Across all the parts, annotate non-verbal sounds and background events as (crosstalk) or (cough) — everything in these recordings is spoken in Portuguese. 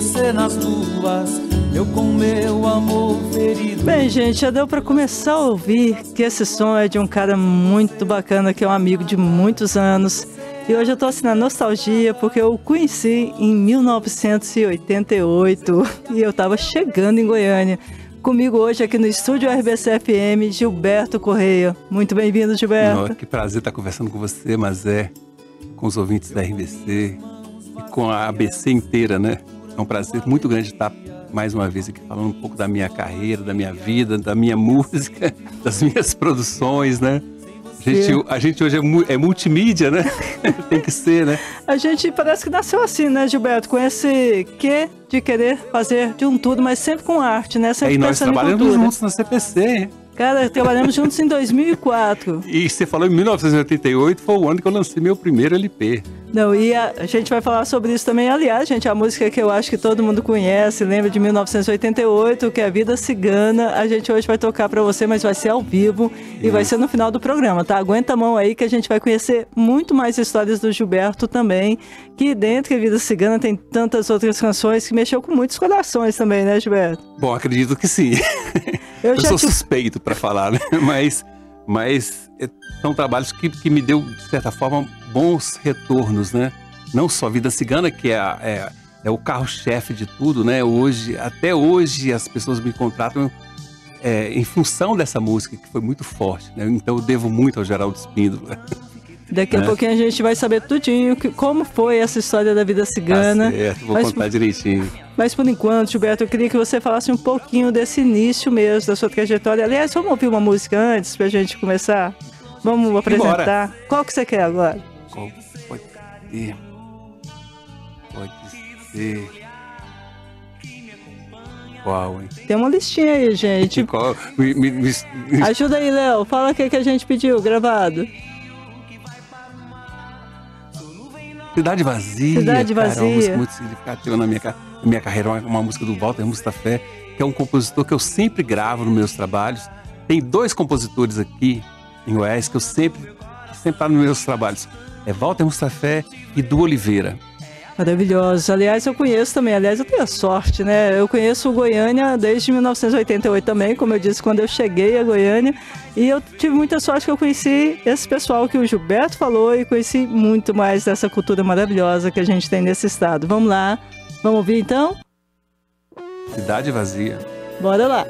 você nas ruas. Eu com meu amor ferido. Bem, gente, já deu para começar a ouvir que esse som é de um cara muito bacana, que é um amigo de muitos anos. E hoje eu tô assim na nostalgia porque eu o conheci em 1988 e eu tava chegando em Goiânia. Comigo hoje aqui no estúdio RBC FM, Gilberto Correia. Muito bem-vindo, Gilberto. Não, que prazer estar conversando com você, mas é com os ouvintes da RBC e com a ABC inteira, né? É um prazer muito grande estar mais uma vez aqui falando um pouco da minha carreira, da minha vida, da minha (laughs) música, das minhas produções, né? A gente, a gente hoje é, é, multimídia, né? (laughs) Tem que ser, né? A gente parece que nasceu assim, né, Gilberto? Com esse quê de querer fazer de um tudo, mas sempre com arte, né? Sempre é, e nós trabalhamos juntos na CPC, hein? Cara, trabalhamos juntos em 2004. E você falou em 1988, foi o ano que eu lancei meu primeiro LP. Não, e a, a, gente vai falar sobre isso também. Aliás, gente, a música que eu acho que todo mundo conhece, lembra de 1988, que é Vida Cigana. A gente hoje vai tocar para você, mas vai ser ao vivo isso. e vai ser no final do programa, tá? Aguenta a mão aí que a gente vai conhecer muito mais histórias do Gilberto também, que dentro de Vida Cigana tem tantas outras canções que mexeu com muitos corações também, né, Gilberto? Bom, acredito que sim. (laughs) Eu, eu sou te... suspeito para falar, né? (laughs) Mas, mas é, são trabalhos que, que me deu, de certa forma, bons retornos, né? Não só Vida Cigana, que é, é, é o carro-chefe de tudo, né? Hoje, até hoje, as pessoas me contratam é, em função dessa música, que foi muito forte, né? Então eu devo muito ao Geraldo Espíndola. Daqui a é. pouquinho a gente vai saber tudinho que, como foi essa história da vida cigana. Tá certo, vou mas, contar direitinho. Mas por enquanto, Gilberto, eu queria que você falasse um pouquinho desse início mesmo, da sua trajetória. Aliás, vamos ouvir uma música antes pra gente começar? Vamos apresentar. Embora. Qual que você quer agora? Qual pode ser? Pode ser. Qual, hein? Tem uma listinha aí, gente. Qual? Me, me, me... Ajuda aí, Léo. Fala o que, que a gente pediu, gravado. Cidade Vazia. Cidade Vazia. Cara, é uma música muito significativa na minha, na minha carreira, uma, uma música do Walter Mustafé, que é um compositor que eu sempre gravo nos meus trabalhos. Tem dois compositores aqui em Goiás que eu sempre, sempre tá nos meus trabalhos. É Walter Mustafé e Du Oliveira. Maravilhosos. Aliás, eu conheço também. Aliás, eu tenho a sorte, né? Eu conheço o Goiânia desde 1988 também, como eu disse, quando eu cheguei a Goiânia. E eu tive muita sorte que eu conheci esse pessoal que o Gilberto falou e conheci muito mais dessa cultura maravilhosa que a gente tem nesse estado. Vamos lá. Vamos ouvir então? Cidade Vazia. Bora lá.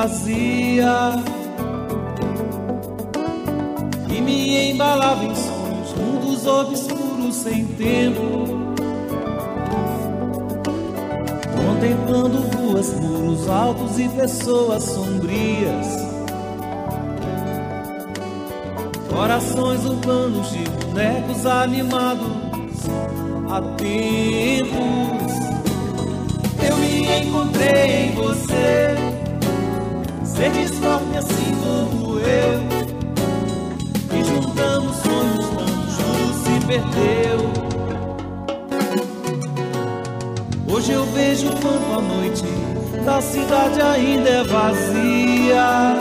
Vazia e me embalava em sonhos, mundos obscuros sem tempo. Contemplando ruas, muros altos e pessoas sombrias. Corações urbanos de bonecos animados, atentos. Eu me encontrei em você Ser disforme assim como eu E juntamos sonhos quando juro se perdeu. Hoje eu vejo quanto a noite da cidade ainda é vazia.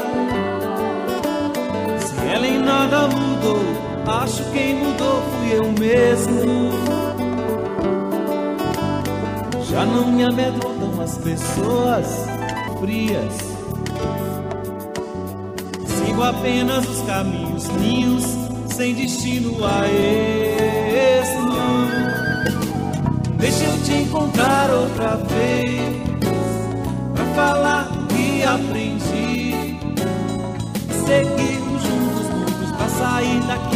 Se ela em nada mudou Acho que quem mudou fui eu mesmo. Já não me amedrontam as pessoas frias sigo apenas os caminhos ninhos, sem destino a esmo. Deixa eu te encontrar outra vez, pra falar que aprendi. Seguirmos juntos, juntos, pra sair daqui.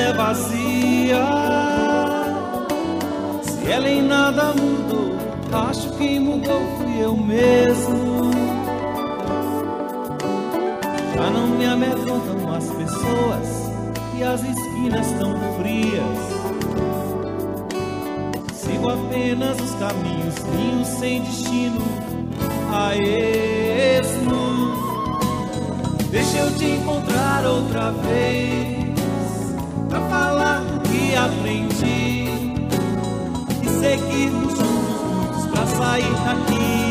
É vazia. Se ela em nada mudou, acho que mudou fui eu mesmo. Já não me amedrontam as pessoas e as esquinas tão frias sigo apenas os caminhos linhos sem destino a esmo. Deixa eu te encontrar outra vez pra falar que aprendi e seguirmos juntos pra sair daqui.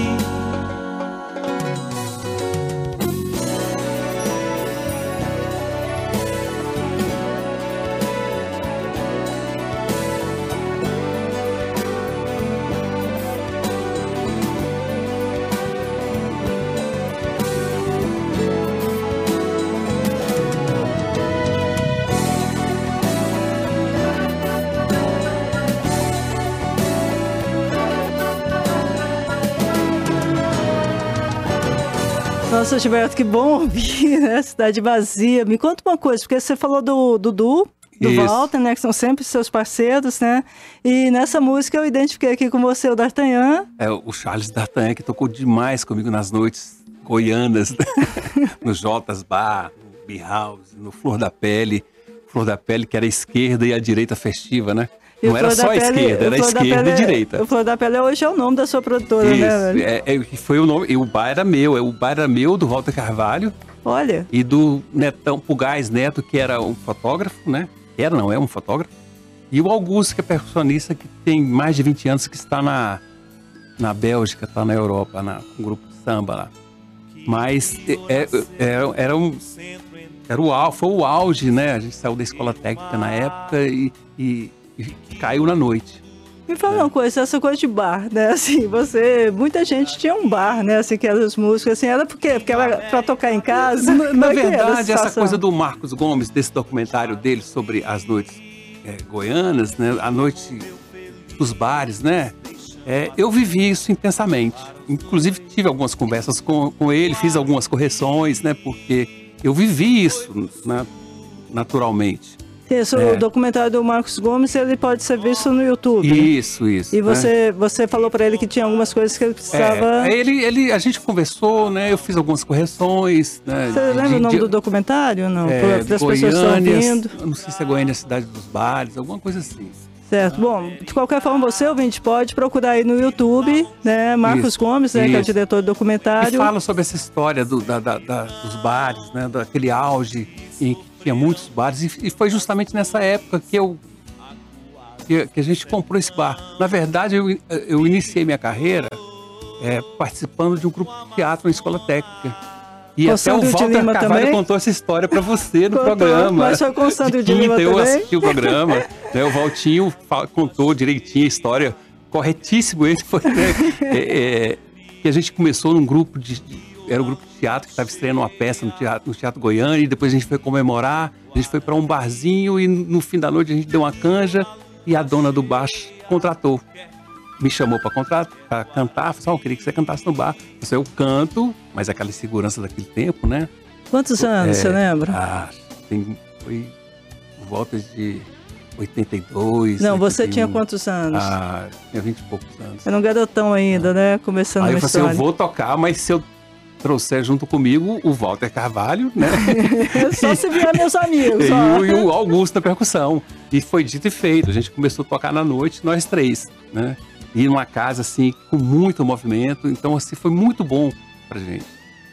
Nossa, Gilberto, que bom ouvir, né? Cidade vazia. Me conta uma coisa, porque você falou do Dudu, do Isso. Walter, né? Que são sempre seus parceiros, né? E nessa música eu identifiquei aqui com você o D'Artagnan. É, o Charles D'Artagnan, que tocou demais comigo nas noites goianas, né? (laughs) no Jotas Bar, no B-House, no Flor da Pele. Flor da Pele, que era a esquerda e a direita festiva, né? Não era só a esquerda, era a esquerda e direita. O Flor da Pele hoje é o nome da sua produtora, né, Isso, né? É, é, foi o nome, e o bar era meu, é o bar era meu do Walter Carvalho. Olha. E do Netão Pugais Neto, que era um fotógrafo, né? Era, não, é um fotógrafo. E o Augusto, que é percussionista, que tem mais de 20 anos, que está na, na Bélgica, está na Europa, na, um grupo de samba lá. Mas é, é, era, era um. Era o, foi o auge, né? A gente saiu da escola técnica na época e, e e caiu na noite. Me fala é. uma coisa, essa coisa de bar, né? Assim, você. Muita gente tinha um bar, né? Assim, que as músicas, assim, era por quê? Porque era pra tocar em casa? Na, na é verdade, essa coisa do Marcos Gomes, desse documentário dele sobre as noites é, goianas, né? A noite dos bares, né? É, eu vivi isso intensamente. Inclusive, tive algumas conversas com, com ele, fiz algumas correções, né? Porque eu vivi isso né? naturalmente. Isso, é. o documentário do Marcos Gomes, ele pode ser visto no YouTube. Isso, isso. E você, né? você falou para ele que tinha algumas coisas que ele precisava. É, ele, ele, a gente conversou, né? Eu fiz algumas correções. Né, você de, lembra de, o nome de, do documentário? Não, é, para as pessoas estão ouvindo. Não sei se é Goiânia, cidade dos bares, alguma coisa assim. Certo. Bom, de qualquer forma, você, ouvinte, pode procurar aí no YouTube, né? Marcos isso, Gomes, né, que é o diretor do documentário. E fala sobre essa história do, da, da, da, dos bares, né? Daquele auge em que tinha muitos bares. E foi justamente nessa época que eu que, a gente comprou esse bar. Na verdade, eu, eu iniciei minha carreira é, participando de um grupo de teatro na escola técnica. E até o Walter Carvalho também? contou essa história para você no contou, programa. Mas foi com o Sandro de, de Lima eu também? assisti o programa. né, o Valtinho contou direitinho a história. Corretíssimo esse foi, né? (laughs) é, é, que a gente começou num grupo de, era um grupo de teatro que estava estreando uma peça no teatro, no teatro Goiânia, e depois a gente foi comemorar, a gente foi para um barzinho e no fim da noite a gente deu uma canja e a dona do bar contratou. Me chamou para cantar, falou, oh, eu queria que você cantasse no bar. Eu canto, mas é aquela segurança daquele tempo, né? Quantos anos, é, você lembra? Ah, tem, foi volta de 82. Não, 81. você tinha quantos anos? Ah, tinha 20 e poucos anos. Era um garotão ainda, né? Começando Aí eu falei assim, eu vou tocar, mas se eu trouxer junto comigo o Walter Carvalho, né? (laughs) só se vier meus amigos. e, o, e o Augusto da percussão. E foi dito e feito. A gente começou a tocar na noite, nós três, né? E numa casa, assim, com muito movimento. Então, assim, foi muito bom pra gente.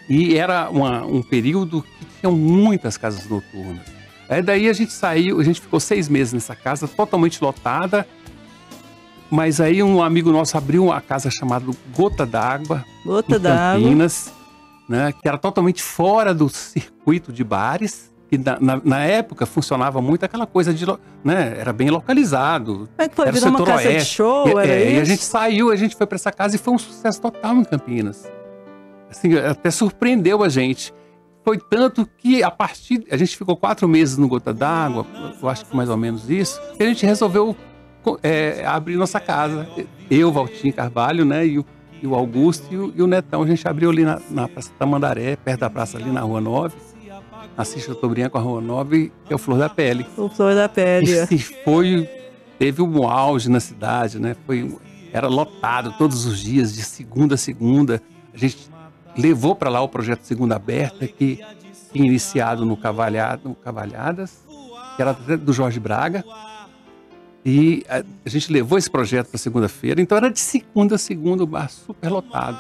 E era uma, um período que tinham muitas casas noturnas. Aí daí a gente saiu, a gente ficou seis meses nessa casa, totalmente lotada. Mas aí um amigo nosso abriu uma casa chamada Gota d'Água. Gota d'Água. Campinas né, que era totalmente fora do circuito de bares. E na, na, na, época funcionava muito aquela coisa de, né, era bem localizado. É que foi, era uma casa oeste. de show, e, é, isso? E a gente saiu, a gente foi para essa casa e foi um sucesso total em Campinas. Assim, até surpreendeu a gente. Foi tanto que a partir, a gente ficou quatro meses no Gota d'Água, eu acho que mais ou menos isso, e a gente resolveu é, abrir nossa casa. Eu, Valtinho Carvalho, né, e o e o Augusto e o, e o Netão. A gente abriu ali na, na Praça Tamandaré, perto da praça ali na Rua 9. Assis Chateaubriand com a Rua 9, que é o Flor da Pele. O Flor da Pele. E foi, teve um auge na cidade, né? Foi, era lotado todos os dias, de segunda a segunda. A gente levou para lá o projeto Segunda Aberta, que tinha iniciado no, Cavalhado, no Cavalhadas, que era do Jorge Braga. E a, a gente levou esse projeto para segunda-feira, então era de segunda a segunda, o bar super lotado.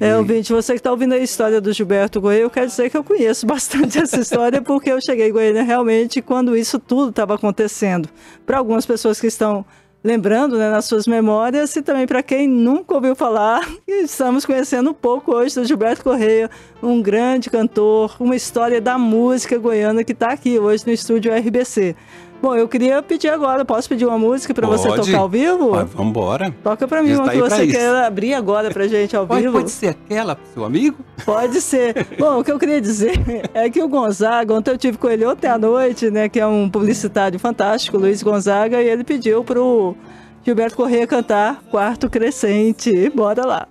É, ouvinte, você que está ouvindo a história do Gilberto Goiânia, eu quero dizer que eu conheço (laughs) bastante essa história, porque eu cheguei em Goiânia realmente quando isso tudo estava acontecendo. Para algumas pessoas que estão lembrando né, nas suas memórias e também para quem nunca ouviu falar, (laughs) estamos conhecendo um pouco hoje do Gilberto Correia, um grande cantor, uma história da música goiana que está aqui hoje no estúdio RBC. Bom, eu queria pedir agora, posso pedir uma música para você tocar ao vivo? Vamos embora. Toca para mim uma tá que você quer abrir agora pra gente ao pode, vivo. Pode ser aquela, seu amigo? Pode ser. Bom, o que eu queria dizer (laughs) é que o Gonzaga, ontem eu tive com ele ontem à noite, né, que é um publicitário fantástico, Luiz Gonzaga, e ele pediu pro Gilberto Corrêa cantar Quarto Crescente. Bora lá.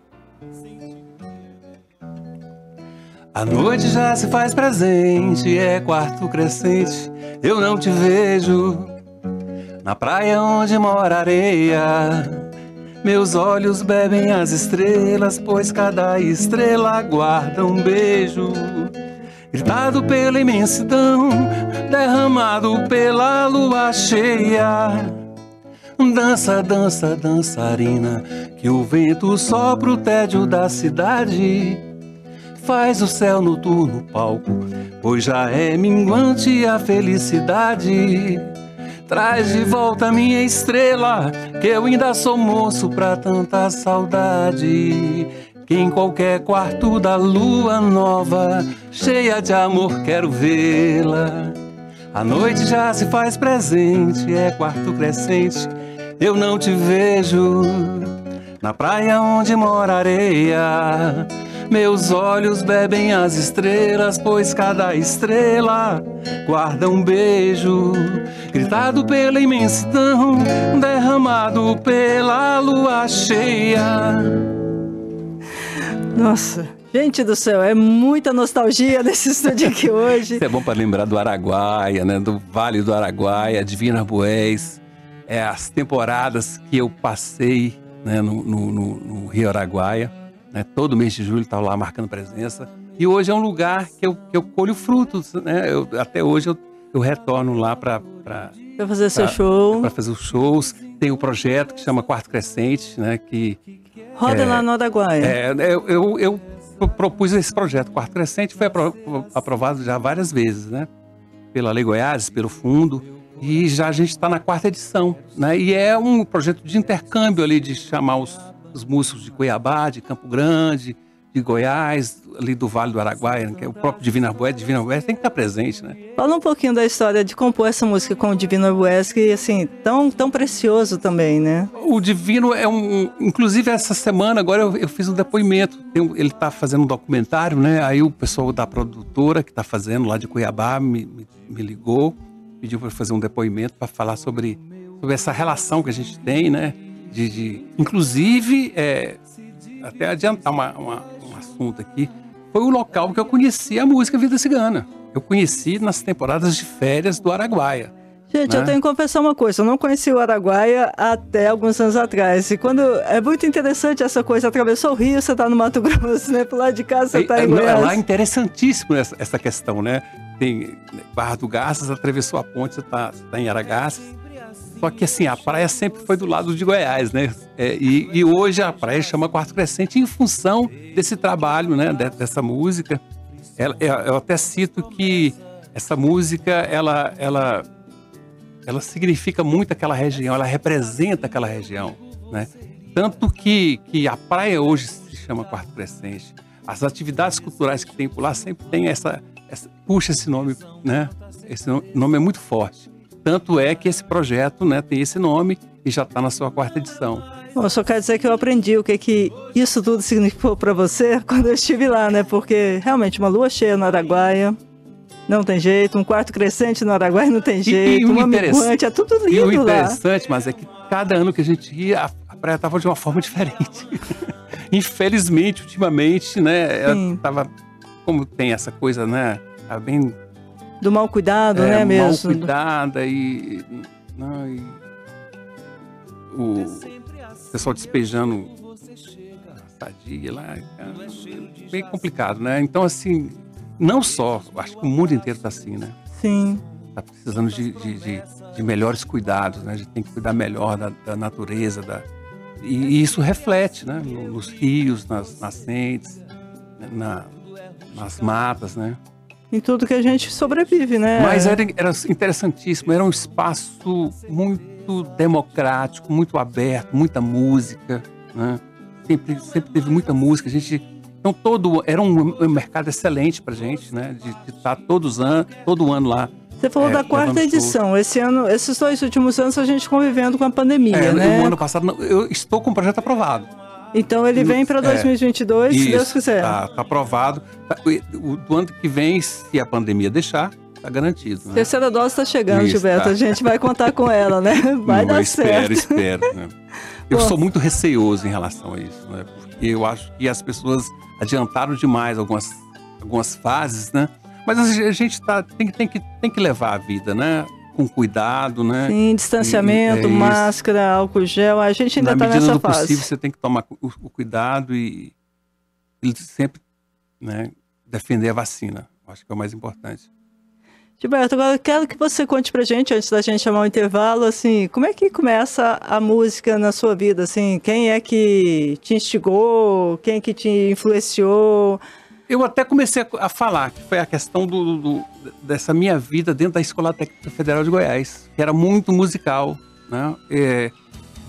A noite já se faz presente, é quarto crescente, eu não te vejo. Na praia onde mora areia, meus olhos bebem as estrelas, pois cada estrela guarda um beijo. Gritado pela imensidão, derramado pela lua cheia. Dança, dança, dançarina, que o vento sopra o tédio da cidade faz o céu noturno palco, pois já é minguante a felicidade. Traz de volta minha estrela, que eu ainda sou moço pra tanta saudade. Que em qualquer quarto da lua nova, cheia de amor, quero vê-la. A noite já se faz presente, é quarto crescente, eu não te vejo. Na praia onde mora areia, meus olhos bebem as estrelas, pois cada estrela guarda um beijo, gritado pela imensidão, derramado pela lua cheia. Nossa. Gente do céu, é muita nostalgia nesse (laughs) estúdio aqui hoje. Isso é bom para lembrar do Araguaia, né? Do Vale do Araguaia, Divina Arbués. É as temporadas que eu passei né, no, no, no, no Rio Araguaia. Né? Todo mês de julho estava lá marcando presença. E hoje é um lugar que eu, que eu colho frutos. Né? Eu, até hoje eu, eu retorno lá para. Para fazer seu show. Para fazer os shows. Tem o um projeto que chama Quarto Crescente, né? Que. Roda é, lá no Araguaia. É, eu, eu, eu propus esse projeto Quarto Crescente, foi aprovado já várias vezes, né? Pela Lei Goiás, pelo fundo. E já a gente está na quarta edição, né? E é um projeto de intercâmbio ali, de chamar os os músicos de Cuiabá, de Campo Grande, de Goiás, ali do Vale do Araguaia, que é o próprio Divino Arbués, Divino Arbués tem que estar presente, né? Fala um pouquinho da história de compor essa música com o Divino Arbués, que assim, tão, tão precioso também, né? O Divino é um, inclusive essa semana agora eu, eu fiz um depoimento, um, ele está fazendo um documentário, né? Aí o pessoal da produtora que está fazendo lá de Cuiabá me, me, me ligou, pediu para fazer um depoimento para falar sobre, sobre essa relação que a gente tem, né? De, de inclusive, é, até adiantar uma, uma, um assunto aqui, foi o local que eu conheci a música Vida Cigana. Eu conheci nas temporadas de férias do Araguaia. Gente, né? eu tenho que confessar uma coisa, eu não conheci o Araguaia até alguns anos atrás. E quando é muito interessante essa coisa, atravessou o Rio, você está no Mato Grosso, né? Por lá de casa você está em é, Goiás. É lá interessantíssimo essa, essa questão, né? Tem Barra do Garças, atravessou a ponte, você está tá em Aragaças. Só que assim, a praia sempre foi do lado de Goiás, né? É, e, e, hoje a praia chama Quarto Crescente em função desse trabalho, né? Dessa música. Ela, eu até cito que essa música, ela, ela, ela significa muito aquela região, ela representa aquela região, né? Tanto que, que a praia hoje se chama Quarto Crescente. As atividades culturais que tem por lá sempre tem essa, essa puxa esse nome, né? Esse nome é muito forte. Tanto é que esse projeto né, tem esse nome e já está na sua quarta edição. Bom, só quero dizer que eu aprendi o que, que isso tudo significou para você (laughs) quando eu estive lá, né? Porque realmente uma lua cheia no Araguaia, não tem jeito, um quarto crescente no Araguaia não tem jeito, e, e uma minguante, é tudo lindo lá. E o interessante, lá. mas é que cada ano que a gente ia, a, praia estava de uma forma (laughs) diferente. Infelizmente, ultimamente, né, ela tava, como tem essa coisa, né, tá bem do mal cuidado, é, né, mesmo? Mal cuidada e, o pessoal despejando sadia lá, cara, bem complicado, né? Então, assim, não só, acho que o mundo inteiro está assim, né? Sim. Está precisando de, de, de, de, melhores cuidados, né? A gente tem que cuidar melhor da, da natureza, da, e, e, isso reflete, né? Nos rios, nas nascentes, na, nas matas, né? Em tudo que a gente sobrevive, né? Mas era, era interessantíssimo, era um espaço muito democrático, muito aberto, muita música, né? Sempre, sempre teve muita música, a gente então todo era um, mercado excelente para gente, né? De, de estar tá todos an, todo ano lá. Você falou é, da quarta edição. Esse ano, esses dois últimos anos a gente convivendo com a pandemia, é, né? No ano passado eu estou com o projeto aprovado. Então ele vem para 2022, é, se Deus quiser. Tá, tá aprovado. Tá, o, do ano que vem, se a pandemia deixar, tá garantido. Né? Terceira dose está chegando, Isso, Gilberto. Tá. A gente vai contar com ela, né? (laughs) Vai dar espero, certo. Espero, espero. Né? (laughs) Eu Bom. sou muito receoso em relação a isso, né? Porque eu acho que as pessoas adiantaram demais algumas, algumas fases, né? Mas a gente tá, tem, tem, que, tem que levar a vida, né? Com cuidado, né? Sim, distanciamento, e, é máscara, álcool gel. A gente ainda está nessa fase. Do possível, você tem que tomar o, o cuidado e, e sempre né, defender a vacina. Acho que é o mais importante. Gilberto, agora eu quero que você conte pra gente, antes da gente chamar o intervalo, assim, como é que começa a música na sua vida, assim, quem é que te instigou, quem é que te influenciou? Eu até comecei a falar, que foi a questão do, do, dessa minha vida dentro da Escola Técnica Federal de Goiás, que era muito musical, né? É,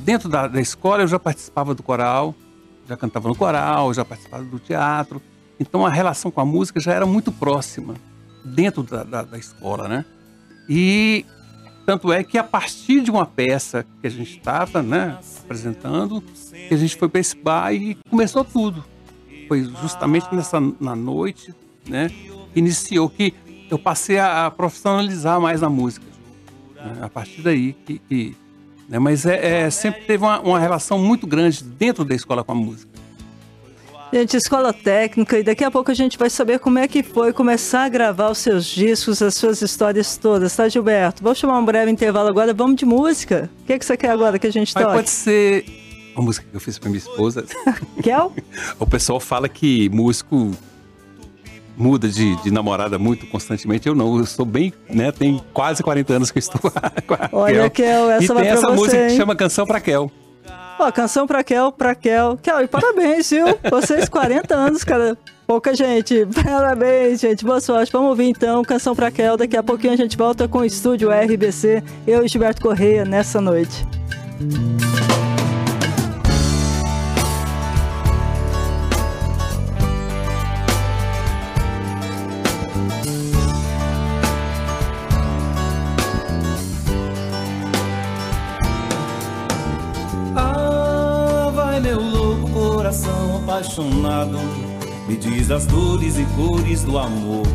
dentro da, da escola eu já participava do coral, já cantava no coral, já participava do teatro, então a relação com a música já era muito próxima dentro da, da, da escola, né? E tanto é que a partir de uma peça que a gente estava né, apresentando, a gente foi para esse bar e começou tudo. Foi justamente nessa na noite, né, que iniciou que eu passei a, a profissionalizar mais a música. Né, a partir daí que, que né, mas é, é, sempre teve uma, uma relação muito grande dentro da escola com a música. Gente, escola técnica, e daqui a pouco a gente vai saber como é que foi começar a gravar os seus discos, as suas histórias todas, tá, Gilberto? Vamos chamar um breve intervalo agora, vamos de música. O que, é que você quer agora que a gente toque? Pode ser uma música que eu fiz pra minha esposa. (laughs) Quer? o pessoal fala que músico muda de, de, namorada muito constantemente. Eu não, eu sou bem, né? Tem quase 40 anos que eu estou (laughs) com a Olha, Kel, essa e vai tem essa você, música hein? que chama Canção pra Kel. Ó, canção pra Kel, pra Kel. Kel, e parabéns, viu? Vocês 40 anos, cara. Pouca gente. (laughs) Parabéns, gente. Boa sorte. Vamos ouvir então Canção pra Kel. Daqui a pouquinho a gente volta com o estúdio RBC. Eu e Gilberto Correia nessa noite. Apaixonado me diz as dores e cores do amor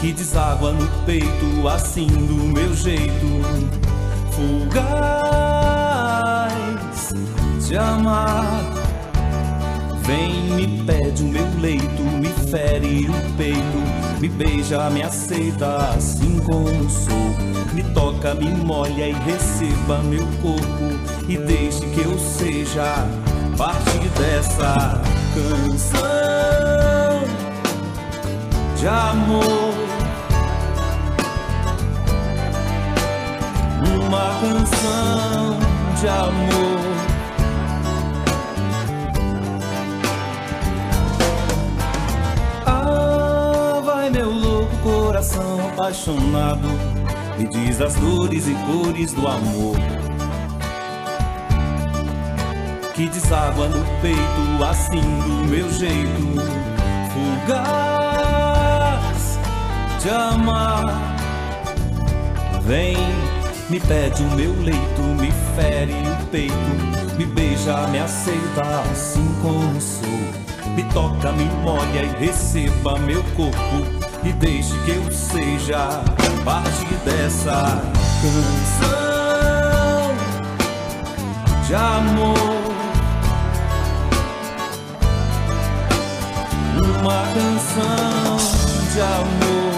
que deságua no peito assim do meu jeito fugaz de amar vem me pede o meu leito me fere o peito me beija me aceita assim como sou me toca me molha e receba meu corpo e deixe que eu seja parte dessa canção de amor. Uma canção de amor. Coração apaixonado, me diz as dores e cores do amor que deságua no peito, assim do meu jeito, fugaz de amar. Vem, me pede o meu leito, me fere o peito, me beija, me aceita assim como sou. Me toca, me molha e receba meu corpo e deixe que eu seja parte dessa canção de amor. uma canção de amor.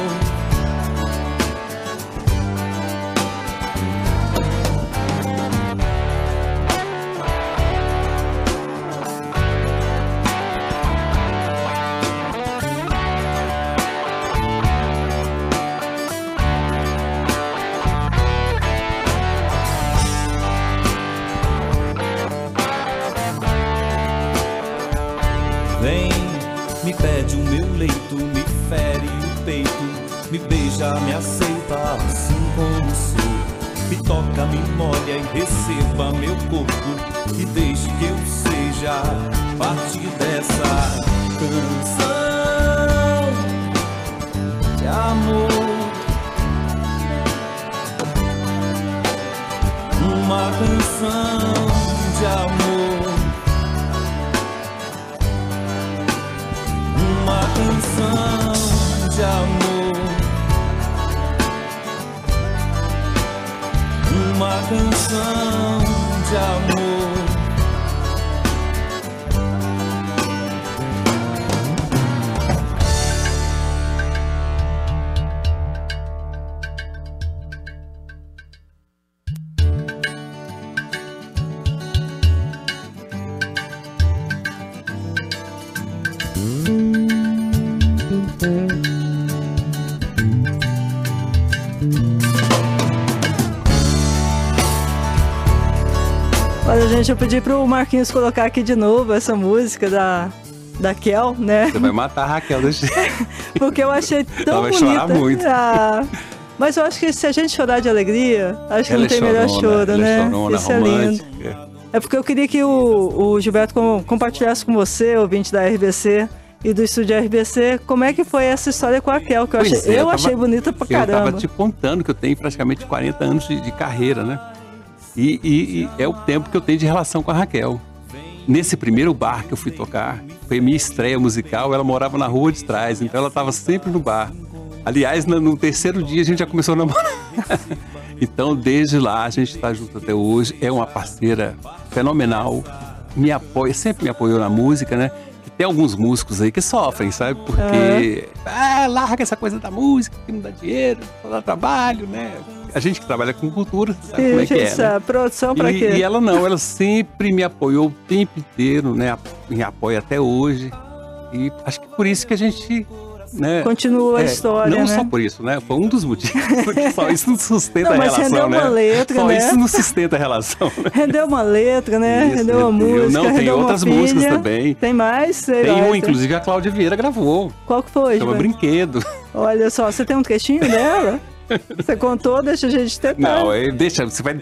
Receba meu corpo e deixe que eu seja parte dessa canção de amor. Uma canção Gente, eu pedi pro Marquinhos colocar aqui de novo essa música da, da Kel, né? Você vai matar a Raquel jeito. (laughs) Porque eu achei tão Ela vai bonita. chorar muito. Ah, mas eu acho que se a gente chorar de alegria, acho que Ela não tem é melhor chorona, choro, ela né? É chorona, Isso é lindo. É porque eu queria que o, o Gilberto com- compartilhasse com você, ouvinte da RBC e do estúdio RBC, como é que foi essa história com a Kel, que eu, Pois achei, é, eu eu tava- achei bonita pra Eu tava caramba. te contando que eu tenho praticamente 40 anos de, de carreira, né? E, e- e é o tempo que eu tenho de relação com a Raquel. Nesse primeiro bar que eu fui tocar, foi minha estreia musical, ela morava na rua de trás, então ela estava sempre no bar. Aliás, no, terceiro dia a gente já começou a namorar. (laughs) então, desde lá, a gente está junto até hoje. É uma parceira fenomenal. Me apoia, sempre me apoiou na música, né? Tem alguns músicos aí que sofrem, sabe? Porque, ah, larga essa coisa da música, que não dá dinheiro, não dá trabalho, né? A gente que trabalha com cultura, sabe como é que é, Isso, né? a produção pra e, quê? e ela não, ela sempre me apoiou o tempo inteiro, né? Me apoia até hoje. E acho que por isso que a gente. Né, Continua a é, história, Não né? só por isso, né? Foi um dos motivos. (laughs) Porque só isso não sustenta Não, a relação, rendeu né? uma letra, só né? isso não sustenta a relação, né? Rendeu uma letra, né? Isso, rendeu uma rendeu. música, Não, tem uma outras filha. músicas também. Tem mais? Tem um, tem- inclusive, a Cláudia Vieira gravou. Qual que foi? Chama? Brinquedo. Olha só, você tem um trechinho dela? (laughs) Você contou, deixa a gente tentar. Não, é, deixa, você vai.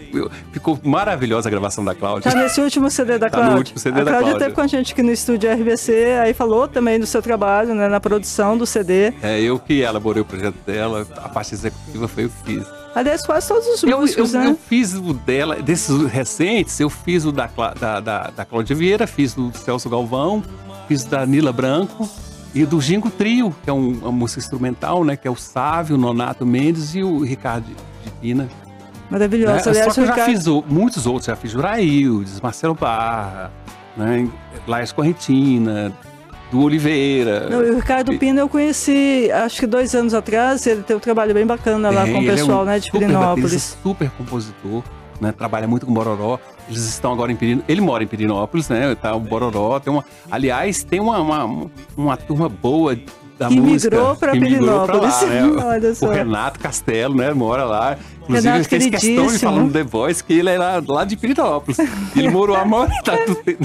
Ficou maravilhosa a gravação da Cláudia. Tá nesse último CD da Tá no Cláudia? último CD a da Cláudia Cláudia. teve com a gente aqui no estúdio RBC, aí falou também do seu trabalho, né, na produção do CD. É eu que elaborei o projeto dela, a parte executiva foi eu que fiz. Aliás, quase todos os Eu, músicos, eu- né? eu fiz o dela, desses recentes, eu fiz o da, da, da, da Cláudia Vieira, fiz do Celso Galvão, fiz da Nila Branco e do Jingo Trio, que é um- uma música instrumental, né? Que é o Sávio, o Nonato Mendes e o Ricardo de Pina. né? Maravilhoso. Só Aliás, que eu já Ricardo- fiz muitos outros, já fiz Juraildes, Marcelo Barra, né? Laís Correntina, do Oliveira. Não, o Ricardo Pina eu conheci, acho que dois anos atrás, ele tem um trabalho bem bacana lá Tem, com o ele é pessoal, um né, de super Pirinópolis. super compositor, né? Trabalha muito com Bororó. Eles estão agora em Pirinópolis. Ele mora em Pirinópolis, né? Tá o Bororó. Tem uma, aliás, tem uma, uma, uma turma boa da Que música. migrou pra que migrou pra lá, Pirinópolis. né? (laughs) Olha só. O Renato Castelo, né? Mora lá. Inclusive, Renato ele fez questão de falar no The Voice que ele é lá, lá de Pirinópolis. (laughs) ele morou a maior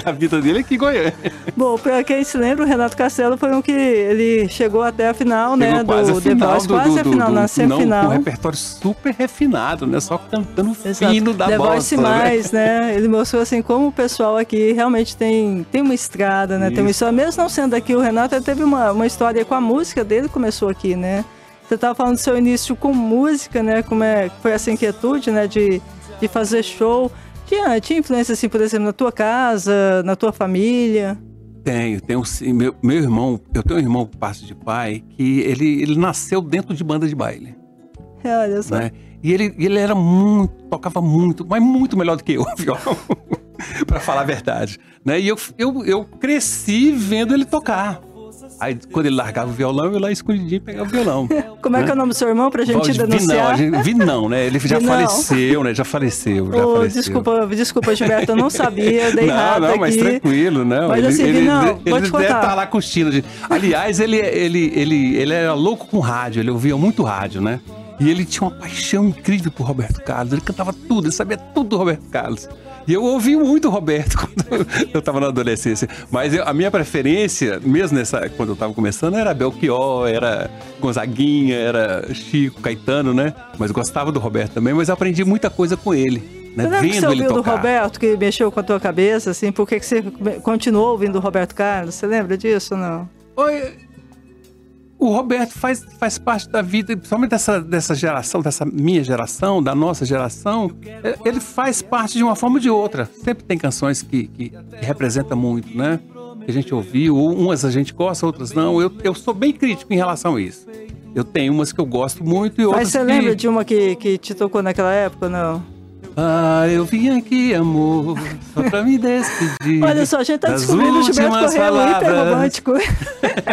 da vida dele aqui em Goiânia. Bom, pra quem se lembra, o Renato Castelo foi um que ele chegou até a final, né, Chegou quase do a final The Voice, do, quase do, a final, do- na semifinal. um repertório super refinado, né? Só cantando Exato. fino da The bosta, Voice né? mais, né? Ele mostrou assim como o pessoal aqui realmente tem, tem uma estrada, né? Tem uma Isso. história. Mesmo não sendo aqui, o Renato teve uma, uma história com a música dele, começou aqui, né? Você estava falando do seu início com música, né? Como é, foi essa inquietude, né? De, de fazer show. Tinha, tinha influência, assim, por exemplo, na tua casa, na tua família? Tenho, tenho sim. Meu, meu irmão, eu tenho um irmão por parte de pai que ele, ele nasceu dentro de banda de baile, É, olha só. né? E ele, ele era muito, tocava muito, mas muito melhor do que eu, (laughs) violão, para falar a verdade, né? E eu, eu, eu cresci vendo ele tocar. Aí, quando ele largava o violão, eu ia lá escondidinho pegava o violão. Como né? é que é o nome do seu irmão pra gente Valde, denunciar? Vinão, gente, Vinão, né? Ele já Vinão. faleceu, né? Já faleceu, já oh, faleceu. Desculpa, desculpa, Gilberto, eu não sabia, eu dei não, errado Não, não, mas tranquilo, não. Mas ele, assim, ele, Vinão, ele, ele deve estar lá curtindo. Aliás, ele, ele, ele, ele era louco com rádio, ele ouvia muito rádio, né? E ele tinha uma paixão incrível por Roberto Carlos. Ele cantava tudo, ele sabia tudo do Roberto Carlos. E eu ouvi muito o Roberto (laughs) quando eu estava na adolescência. Mas eu, a minha preferência, mesmo nessa, quando eu estava começando, era Belchior, era Gonzaguinha, era Chico, Caetano, né? Mas eu gostava do Roberto também, mas eu aprendi muita coisa com ele. Né? Você Vendo que você ouviu do Roberto que mexeu com a tua cabeça, assim? Por que, que você continuou ouvindo o Roberto Carlos? Você lembra disso ou não? Oi, o Roberto faz, faz parte da vida, principalmente dessa, dessa geração, dessa minha geração, da nossa geração. É, ele faz parte de uma forma ou de outra. Sempre tem canções que, que, que representam muito, né? Que a gente ouviu, umas a gente gosta, outras não. Eu, eu sou bem crítico em relação a isso. Eu tenho umas que eu gosto muito e outras Mas você que... lembra de uma que, que te tocou naquela época, não? Ah, eu vim aqui, amor, só pra me despedir. (laughs) Olha só, a gente tá descobrindo o Gilberto Correia hiper romântico.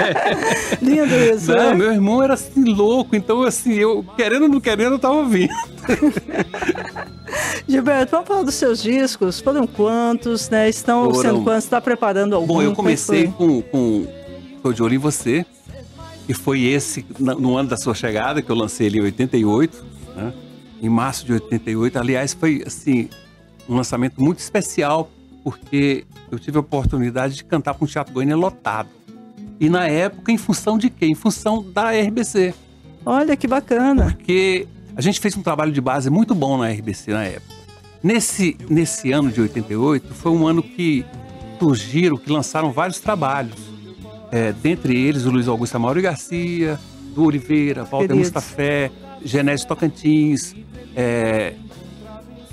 (laughs) Lindo isso. Não, né? meu irmão era assim louco, então assim, eu querendo ou não querendo, eu tava ouvindo. (laughs) Gilberto, vamos falar dos seus discos. Foram quantos, né? Estão Foram... sendo quantos? Está preparando algum? Bom, eu comecei com, com Tô de Olho em Você, e foi esse, no ano da sua chegada, que eu lancei ele em 88, né? Em março de 88. Aliás, foi assim um lançamento muito especial porque eu tive a oportunidade de cantar para um teatro Goiânia lotado. E na época, em função de quê? Em função da RBC. Olha que bacana. Porque a gente fez um trabalho de base muito bom na RBC na época. Nesse, nesse ano de 88, foi um ano que surgiram, que lançaram vários trabalhos. É, dentre eles, o Luiz Augusto Amaury Garcia, do Oliveira, Walter Mustafé, Genésio Tocantins, é,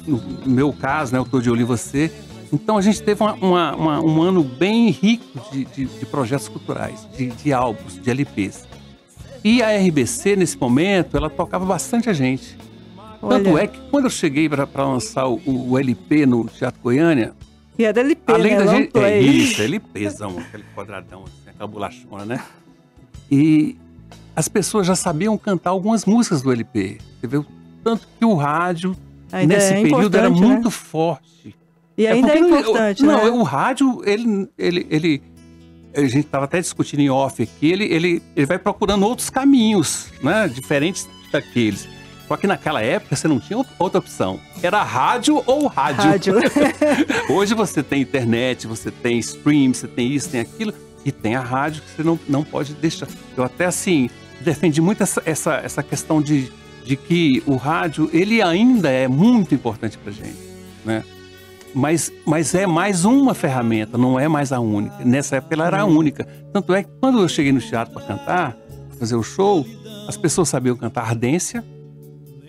no meu caso, né, eu estou de olho em você. Então a gente teve uma, uma, uma, um ano bem rico de, de, de projetos culturais, de, de, álbuns, de LPs. E a RBC, nesse momento, ela tocava bastante a gente. Olha. Tanto é que quando eu cheguei para lançar o, o, LP no Teatro Goiânia. E da LP, além né? da gente, é isso, LPzão, aquele quadradão, assim, aquela bolachona, né? E as pessoas já sabiam cantar algumas músicas do LP. Você o tanto que o rádio, ainda nesse é período, era né? muito forte. E é ainda é, é importante, Não, né? o rádio, ele, ele, ele a gente estava até discutindo em off aqui, ele, ele, ele vai procurando outros caminhos, né? Diferentes daqueles. Só que naquela época você não tinha outra opção. Era rádio ou rádio. rádio. (laughs) Hoje você tem internet, você tem stream, você tem isso, tem aquilo. E tem a rádio que você não, não pode deixar. Eu até assim, defendi muito essa, essa, essa questão de, de que o rádio ele ainda é muito importante para gente, né? Mas, mas é mais uma ferramenta, não é mais a única. Nessa época ela era a uhum. única. Tanto é que quando eu cheguei no teatro para cantar, fazer o show, as pessoas sabiam cantar Ardência,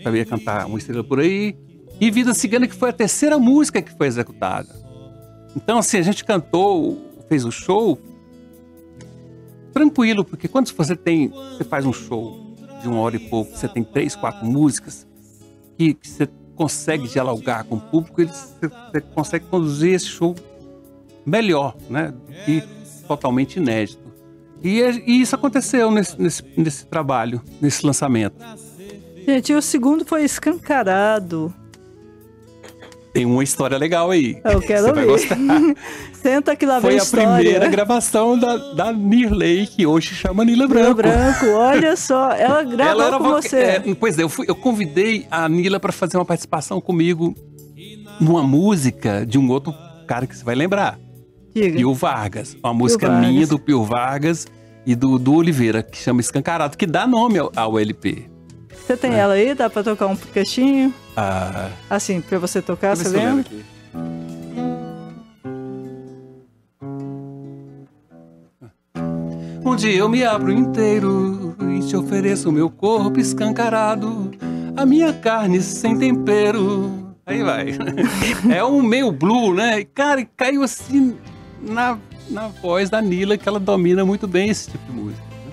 sabiam cantar Uma Estrela por Aí, e Vida Cigana, que foi a terceira música que foi executada. Então, assim, a gente cantou, fez o show tranquilo, porque quando você tem, você faz um show de uma hora e pouco, você tem três, quatro músicas que, que você consegue dialogar com o público, você, você consegue conduzir esse show melhor, né? E totalmente inédito. E, e isso aconteceu nesse, nesse, nesse trabalho, nesse lançamento. Gente, e o segundo foi escancarado. Tem uma história legal aí. Eu quero Você vai gostar. (laughs) Senta que lá Foi vem a história. primeira gravação da, da Nirley, que hoje chama Nila Branco. Nila Branco, olha só. Ela gravou ela com você. É, pois é, eu, fui, eu convidei a Nila para fazer uma participação comigo numa música de um outro cara que você vai lembrar. Diga. Pio Vargas. Uma música Vargas. minha do Pio Vargas e do, do Oliveira, que chama Escancarado, que dá nome ao, ao LP. Você tem é. ela aí? Dá pra tocar um queixinho? Ah. Assim, pra você tocar, você lembra? Onde eu me abro inteiro e te ofereço meu corpo escancarado, a minha carne sem tempero. Aí vai. (laughs) é um meio blue, né? Cara, caiu assim na, na voz da Nila, que ela domina muito bem esse tipo de música. Né?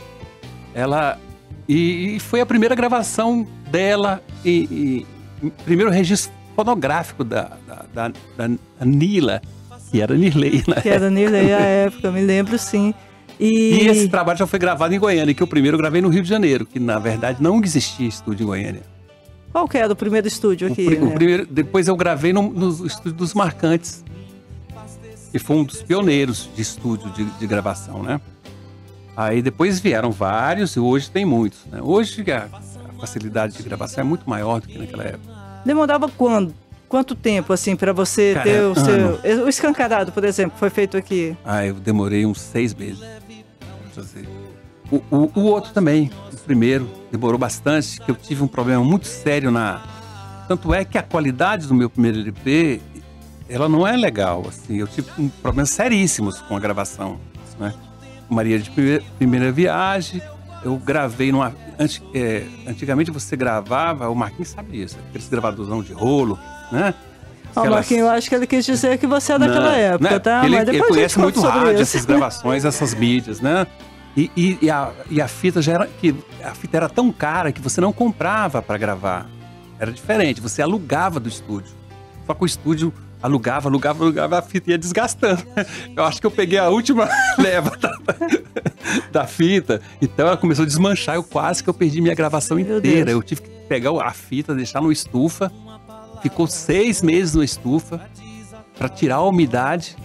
Ela. E, e foi a primeira gravação dela e, e primeiro registro fonográfico da, da, da, da Nila, que era Nirley, né? Que era Nirley à (laughs) época, me lembro sim. E... e... esse trabalho já foi gravado em Goiânia, que o primeiro eu gravei no Rio de Janeiro, que na verdade não existia estúdio em Goiânia. Qual que era o primeiro estúdio aqui? O, né? primeiro, depois eu gravei no, no estúdio dos Marcantes, e foi um dos pioneiros de estúdio de, de gravação, né? Aí depois vieram vários e hoje tem muitos. Né? Hoje a facilidade de gravação é muito maior do que naquela época. Demorava quando? Quanto tempo, assim, para você Cara, ter o seu. O escancarado, por exemplo, foi feito aqui? Ah, eu demorei uns seis meses. O, o, o, outro também, o primeiro, demorou bastante, que eu tive um problema muito sério na. Tanto é que a qualidade do meu primeiro LP, ela não é legal, assim. Eu tive um problemas seríssimos com a gravação, né? Maria de primeira, primeira viagem, eu gravei numa. é, antigamente você gravava, o Marquinhos sabe disso, aqueles gravadorzão de rolo, né? Aquelas... Oh, Marquinhos, eu acho que ele quis dizer que você é daquela não, época, né? tá? Ele, Mas depois ele conhece muito rádio, isso. essas gravações, essas mídias, né? E, e, e, a, e a fita já era que a fita era tão cara que você não comprava para gravar. Era diferente, você alugava do estúdio. Só que o estúdio alugava, alugava, alugava, a fita ia desgastando. Eu acho que eu peguei a última (laughs) leva da, da, fita, então ela começou a desmanchar. Eu quase que eu perdi minha gravação inteira. Eu tive que pegar a fita, deixar no estufa. Ficou seis meses no estufa para tirar a umidade,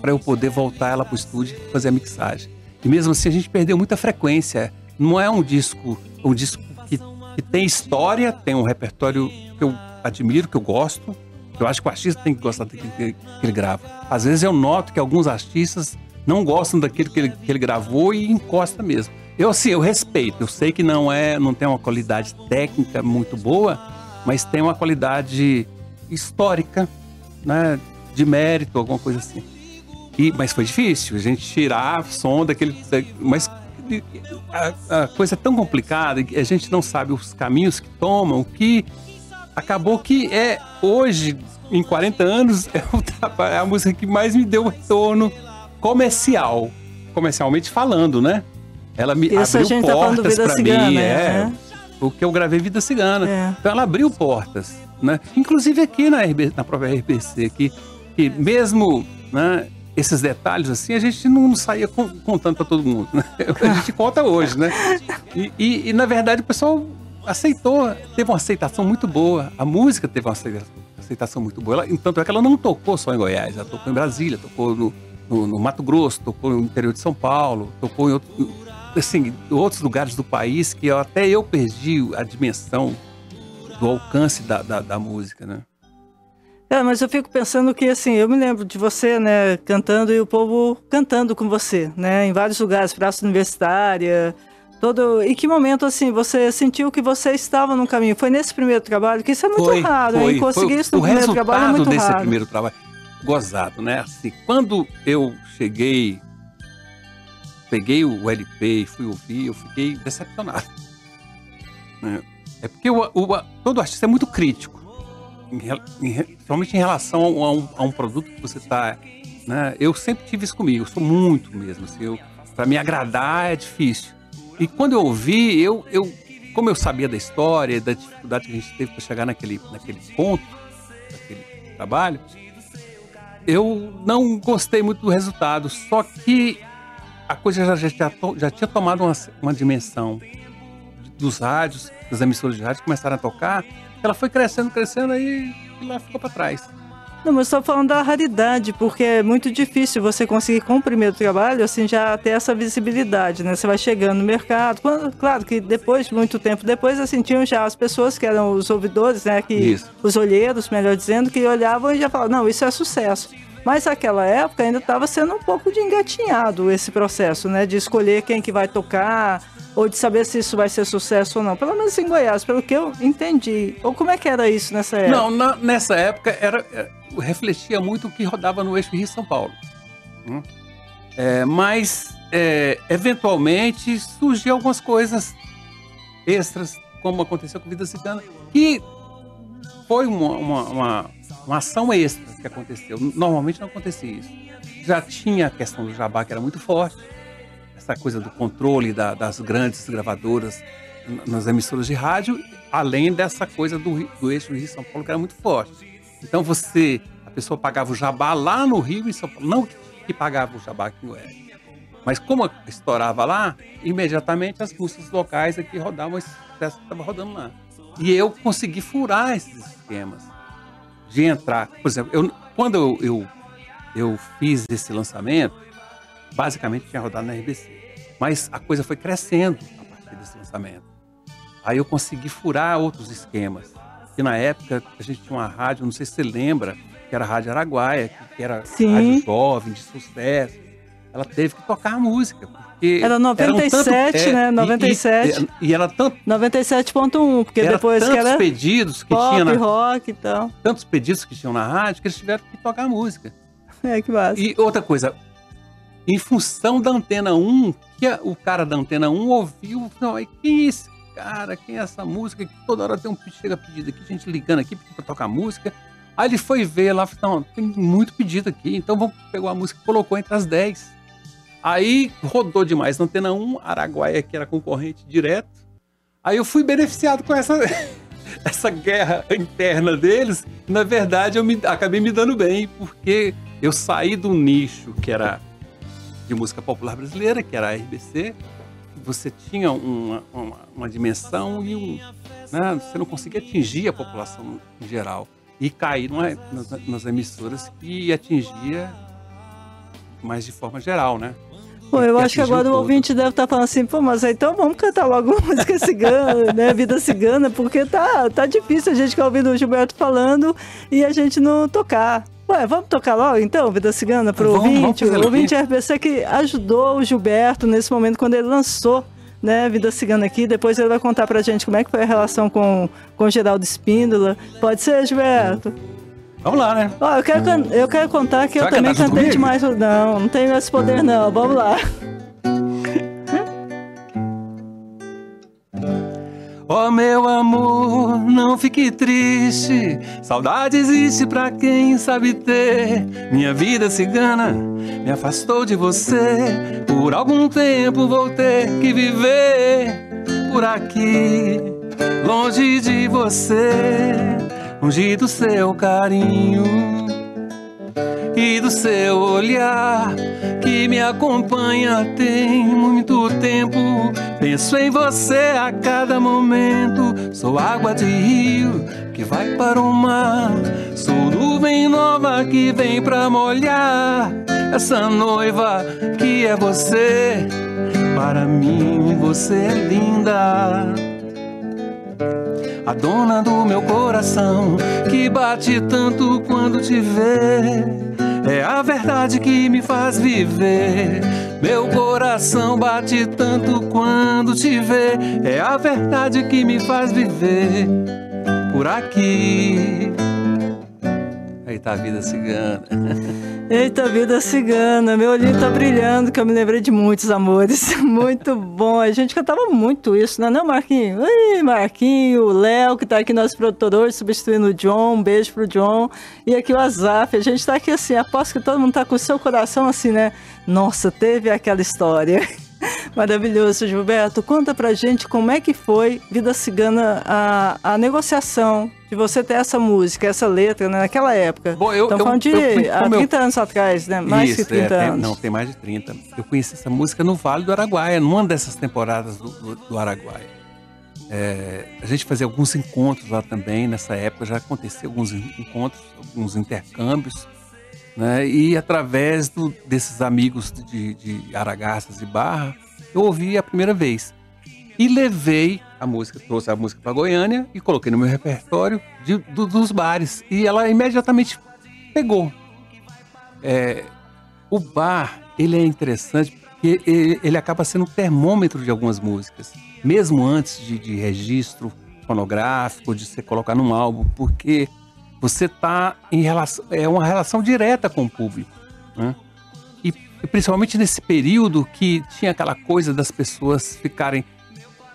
para eu poder voltar ela para o estúdio e fazer a mixagem. E mesmo assim a gente perdeu muita frequência. Não é um disco, um disco que, que tem história, tem um repertório que eu admiro, que eu gosto, eu acho que o artista tem que gostar daquilo que, ele grava. Às vezes eu noto que alguns artistas não gostam daquilo que ele, que ele gravou e encosta mesmo. Eu assim, eu respeito. Eu sei que não é, não tem uma qualidade técnica muito boa, mas tem uma qualidade histórica, né, de mérito, alguma coisa assim. E, mas foi difícil a gente tirar som daquele, mas a, a coisa é tão complicada a gente não sabe os caminhos que tomam, que acabou que é hoje, em 40 anos, (laughs) é a música que mais me deu retorno comercial, comercialmente falando, né? Ela me Isso abriu tá portas tá para mim, é, é. O que eu gravei Vida Cigana. É. Então ela abriu portas, né? Inclusive aqui na, RB, na própria RBC, que, que mesmo, né, esses detalhes assim, a gente não saía contando para todo mundo, né? (laughs) A gente conta hoje, né? E, e, e, na verdade o pessoal aceitou, teve uma aceitação muito boa. A música teve uma aceitação muito boa. Ela, tanto é que ela não tocou só em Goiás, ela tocou em Brasília, tocou no, no, no Mato Grosso, tocou no interior de São Paulo, tocou em outro, assim, outros lugares do país que eu, até eu perdi a dimensão do alcance da, da, da música, né? É, mas eu fico pensando que, assim, eu me lembro de você, né, cantando e o povo cantando com você, né, em vários lugares, praça universitária, Todo... E que momento, assim, você sentiu que você estava no caminho? Foi nesse primeiro trabalho? Que isso é muito foi, raro, foi, hein? Conseguir foi, isso no primeiro trabalho é muito desse raro. primeiro trabalho, gozado, né? Assim, quando eu cheguei, peguei o LP e fui ouvir, eu fiquei decepcionado. Né? É porque o, o, todo artista é muito crítico, principalmente em relação a um, a um produto que você está... Né? Eu sempre tive isso comigo, eu sou muito mesmo. Assim, Para me agradar é difícil. E quando eu ouvi, eu, eu, como eu sabia da história, da dificuldade que a gente teve para chegar naquele, naquele ponto, naquele trabalho, eu não gostei muito do resultado. Só que a coisa já, já, já, tinha tomado uma, uma dimensão dos rádios, das emissoras de rádio começaram a tocar, ela foi crescendo, crescendo aí lá ficou para trás. Não, mas estou falando da raridade, porque é muito difícil você conseguir com o primeiro trabalho, assim, já ter essa visibilidade, né? Você vai chegando no mercado. Quando, claro que depois, muito tempo depois, assim, tinham já as pessoas que eram os ouvidores, né? Que, isso. os olheiros, melhor dizendo, que olhavam e já falavam, não, isso é sucesso. Mas naquela época ainda estava sendo um pouco de engatinhado esse processo, né? De escolher quem que vai tocar, ou de saber se isso vai ser sucesso ou não. Pelo menos em Goiás, pelo que eu entendi. Ou como é que era isso nessa época? Não, na, nessa época era, é, refletia muito o que rodava no eixo Rio-São Paulo. Hum? É, mas, é, eventualmente, surgiam algumas coisas extras, como aconteceu com Vida Cigana, que foi uma, uma, uma, uma ação extra que aconteceu. Normalmente não acontecia isso. Já tinha a questão do jabá, que era muito forte, essa coisa do controle da, das grandes gravadoras nas emissoras de rádio, além dessa coisa do, do eixo Rio São Paulo que era muito forte. Então você, a pessoa pagava o jabá lá no Rio e São Paulo, não que pagava o jabá aqui no Goiás, Mas como estourava lá, imediatamente as músicas locais aqui rodavam esse sucesso que estava rodando lá. E eu consegui furar esses esquemas de entrar. Por exemplo, eu, quando eu, eu, eu fiz esse lançamento, basicamente tinha rodado na RBC. Mas a coisa foi crescendo a partir desse lançamento. Aí eu consegui furar outros esquemas. E na época a gente tinha uma rádio, não sei se você lembra, que era a Rádio Araguaia, que era Sim. rádio jovem, de sucesso. Ela teve que tocar música, porque... Era 97, tanto, é, né? 97. E, e, e era tanto... 97.1, porque depois que era... pedidos que pop, tinha na... rock e tal. Tantos pedidos que tinham na rádio, que eles tiveram que tocar música. (laughs) É, que massa. E outra coisa, em função da Antena 1, que o cara da Antena 1 ouviu, não, quem é esse cara, quem é essa música, que toda hora tem um chega pedido aqui, gente ligando aqui para tocar música. Aí ele foi ver lá, não, tem muito pedido aqui, então vamos pegou a música e colocou entre as 10. Aí rodou demais na Antena 1, Araguaia, que era concorrente direto. Aí eu fui beneficiado com essa, (laughs) essa guerra interna deles. Na verdade, eu me, acabei me dando bem, porque eu saí do nicho que era de música popular brasileira, que era a RBC, você tinha uma, uma, uma dimensão e um, né, você não conseguia atingir a população em geral. E cair numa, nas, nas emissoras que atingia mais de forma geral, né? Pô, eu acho que agora o ouvinte deve estar tá falando assim, pô, mas então vamos cantar logo música cigana, (laughs) né? Vida cigana, porque tá, tá difícil a gente ficar ouvindo o Gilberto falando e a gente não tocar. Ué, vamos tocar logo então, Vida Cigana, para o ouvinte? o ouvinte RPC que ajudou o Gilberto nesse momento quando ele lançou né, Vida Cigana aqui. Depois ele vai contar pra gente como é que foi a relação com, com Geraldo Espíndola. Pode ser, Gilberto? Vamos lá, né? Ó, eu quero, eu quero contar que eu também cantei demais. Não, não tenho esse poder não. Vamos lá. Oh meu amor, não fique triste. Saudade existe pra quem sabe ter. Minha vida cigana me afastou de você. Por algum tempo vou ter que viver por aqui, longe de você, longe do seu carinho e do seu olhar que me acompanha tem muito tempo. Penso em você a cada momento. Sou água de rio que vai para o mar. Sou nuvem nova que vem pra molhar essa noiva que é você. Para mim você é linda a dona do meu coração, que bate tanto quando te vê. É a verdade que me faz viver. Meu coração bate tanto quando te vê. É a verdade que me faz viver por aqui. Aí tá a vida cigana. (laughs) Eita, vida cigana, meu olhinho tá brilhando, que eu me lembrei de muitos amores. (laughs) Muito bom. A gente cantava muito isso, não é não, Marquinho? Ui, Marquinho, o Léo, que tá aqui, nosso produtor, substituindo o John. Um beijo pro John. E aqui o Azaf. A gente tá aqui assim, aposto que todo mundo tá com o seu coração assim, né? Nossa, teve aquela história. (laughs) Maravilhoso, Gilberto. Conta pra gente como é que foi Vida Cigana, a, a negociação de você ter essa música, essa letra, né, naquela época. Bom, eu, Estamos falando de eu, há 30 eu... anos atrás, né? Mais Isso, que 30 é, anos. não, tem mais de 30. Eu conheci essa música no Vale do Araguaia, numa dessas temporadas do, do, do Araguaia. É, a gente fazia alguns encontros lá também, nessa época já acontecia alguns encontros, alguns intercâmbios. Né? E através do, desses amigos de, de Aragaças e Barra, eu ouvi a primeira vez. E levei a música, trouxe a música para Goiânia e coloquei no meu repertório de, do, dos bares. E ela imediatamente pegou. É, o bar, ele é interessante porque ele, ele, acaba sendo um termômetro de algumas músicas. Mesmo antes de, de registro fonográfico, de você colocar num álbum, porque você está em relação, é uma relação direta com o público, né? E, e principalmente nesse período que tinha aquela coisa das pessoas ficarem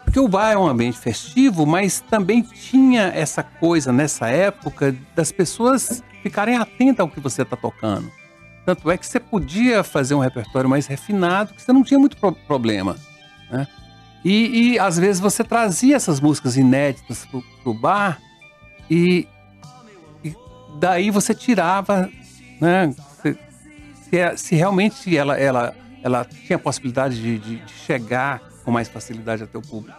porque o bar é um ambiente festivo, mas também tinha essa coisa nessa época das pessoas ficarem atentas ao que você está tocando. Tanto é que você podia fazer um repertório mais refinado, que você não tinha muito pro problema. Né? E, e, às vezes você trazia essas músicas inéditas para o bar e daí você tirava, né? Se, se, se realmente ela, ela ela tinha a possibilidade de, de, de chegar com mais facilidade até o público.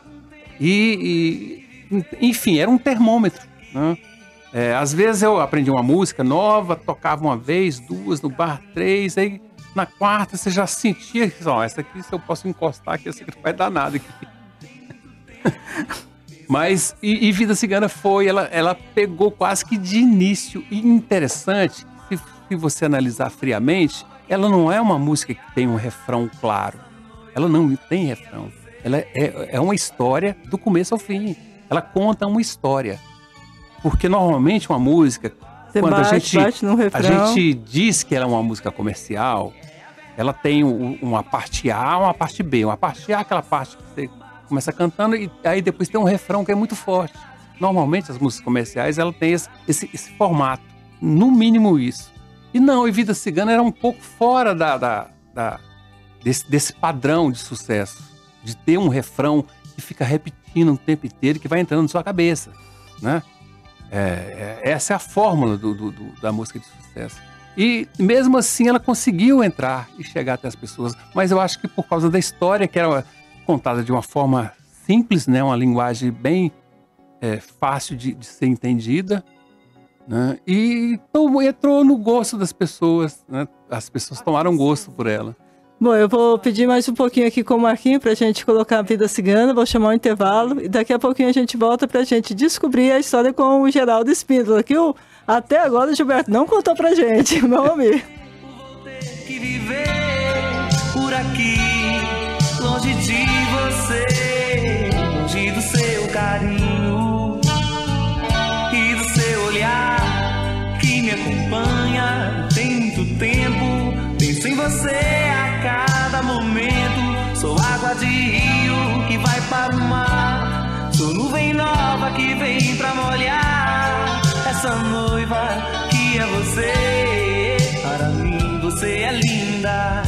E, e enfim, era um termômetro. Né? É, às vezes eu aprendi uma música nova, tocava uma vez, duas, no bar, três, aí na quarta você já sentia que, ó, essa aqui se eu posso encostar aqui, essa aqui não vai dar nada aqui. (laughs) Mas, e, e, Vida Cigana foi, ela, ela pegou quase que de início. E interessante, se você analisar friamente, ela não é uma música que tem um refrão claro. Ela não tem refrão. Ela é, é uma história do começo ao fim. Ela conta uma história. Porque normalmente uma música, você quando bate, a, gente, a gente diz que ela é uma música comercial, ela tem uma parte A, uma parte B. Uma parte A aquela parte que você começa cantando e aí depois tem um refrão que é muito forte. Normalmente as músicas comerciais ela tem esse, esse, esse formato, no mínimo isso. E não, e Vida Cigana era um pouco fora da, da, da desse, desse padrão de sucesso, de ter um refrão que fica repetindo o tempo inteiro, que vai entrando na sua cabeça, né? É, é, essa é a fórmula do, do, do, da música de sucesso. E mesmo assim ela conseguiu entrar e chegar até as pessoas, mas eu acho que por causa da história que era contada de uma forma simples, né? Uma linguagem bem é, fácil de, de, ser entendida, né? E então, entrou no gosto das pessoas, né? As pessoas tomaram gosto por ela. Bom, eu vou pedir mais um pouquinho aqui com o Marquinho para a gente colocar a vida cigana, vou chamar um intervalo e daqui a pouquinho a gente volta para a gente descobrir a história com o Geraldo Espíndola, que o, até agora o Gilberto não contou para gente, (laughs) meu amigo. Vou ter que viver por aqui, acompanha tem muito tempo. Penso em você a cada momento. Sou água de rio que vai para o mar. Sou nuvem nova que vem pra molhar essa noiva que é você. Para mim você é linda.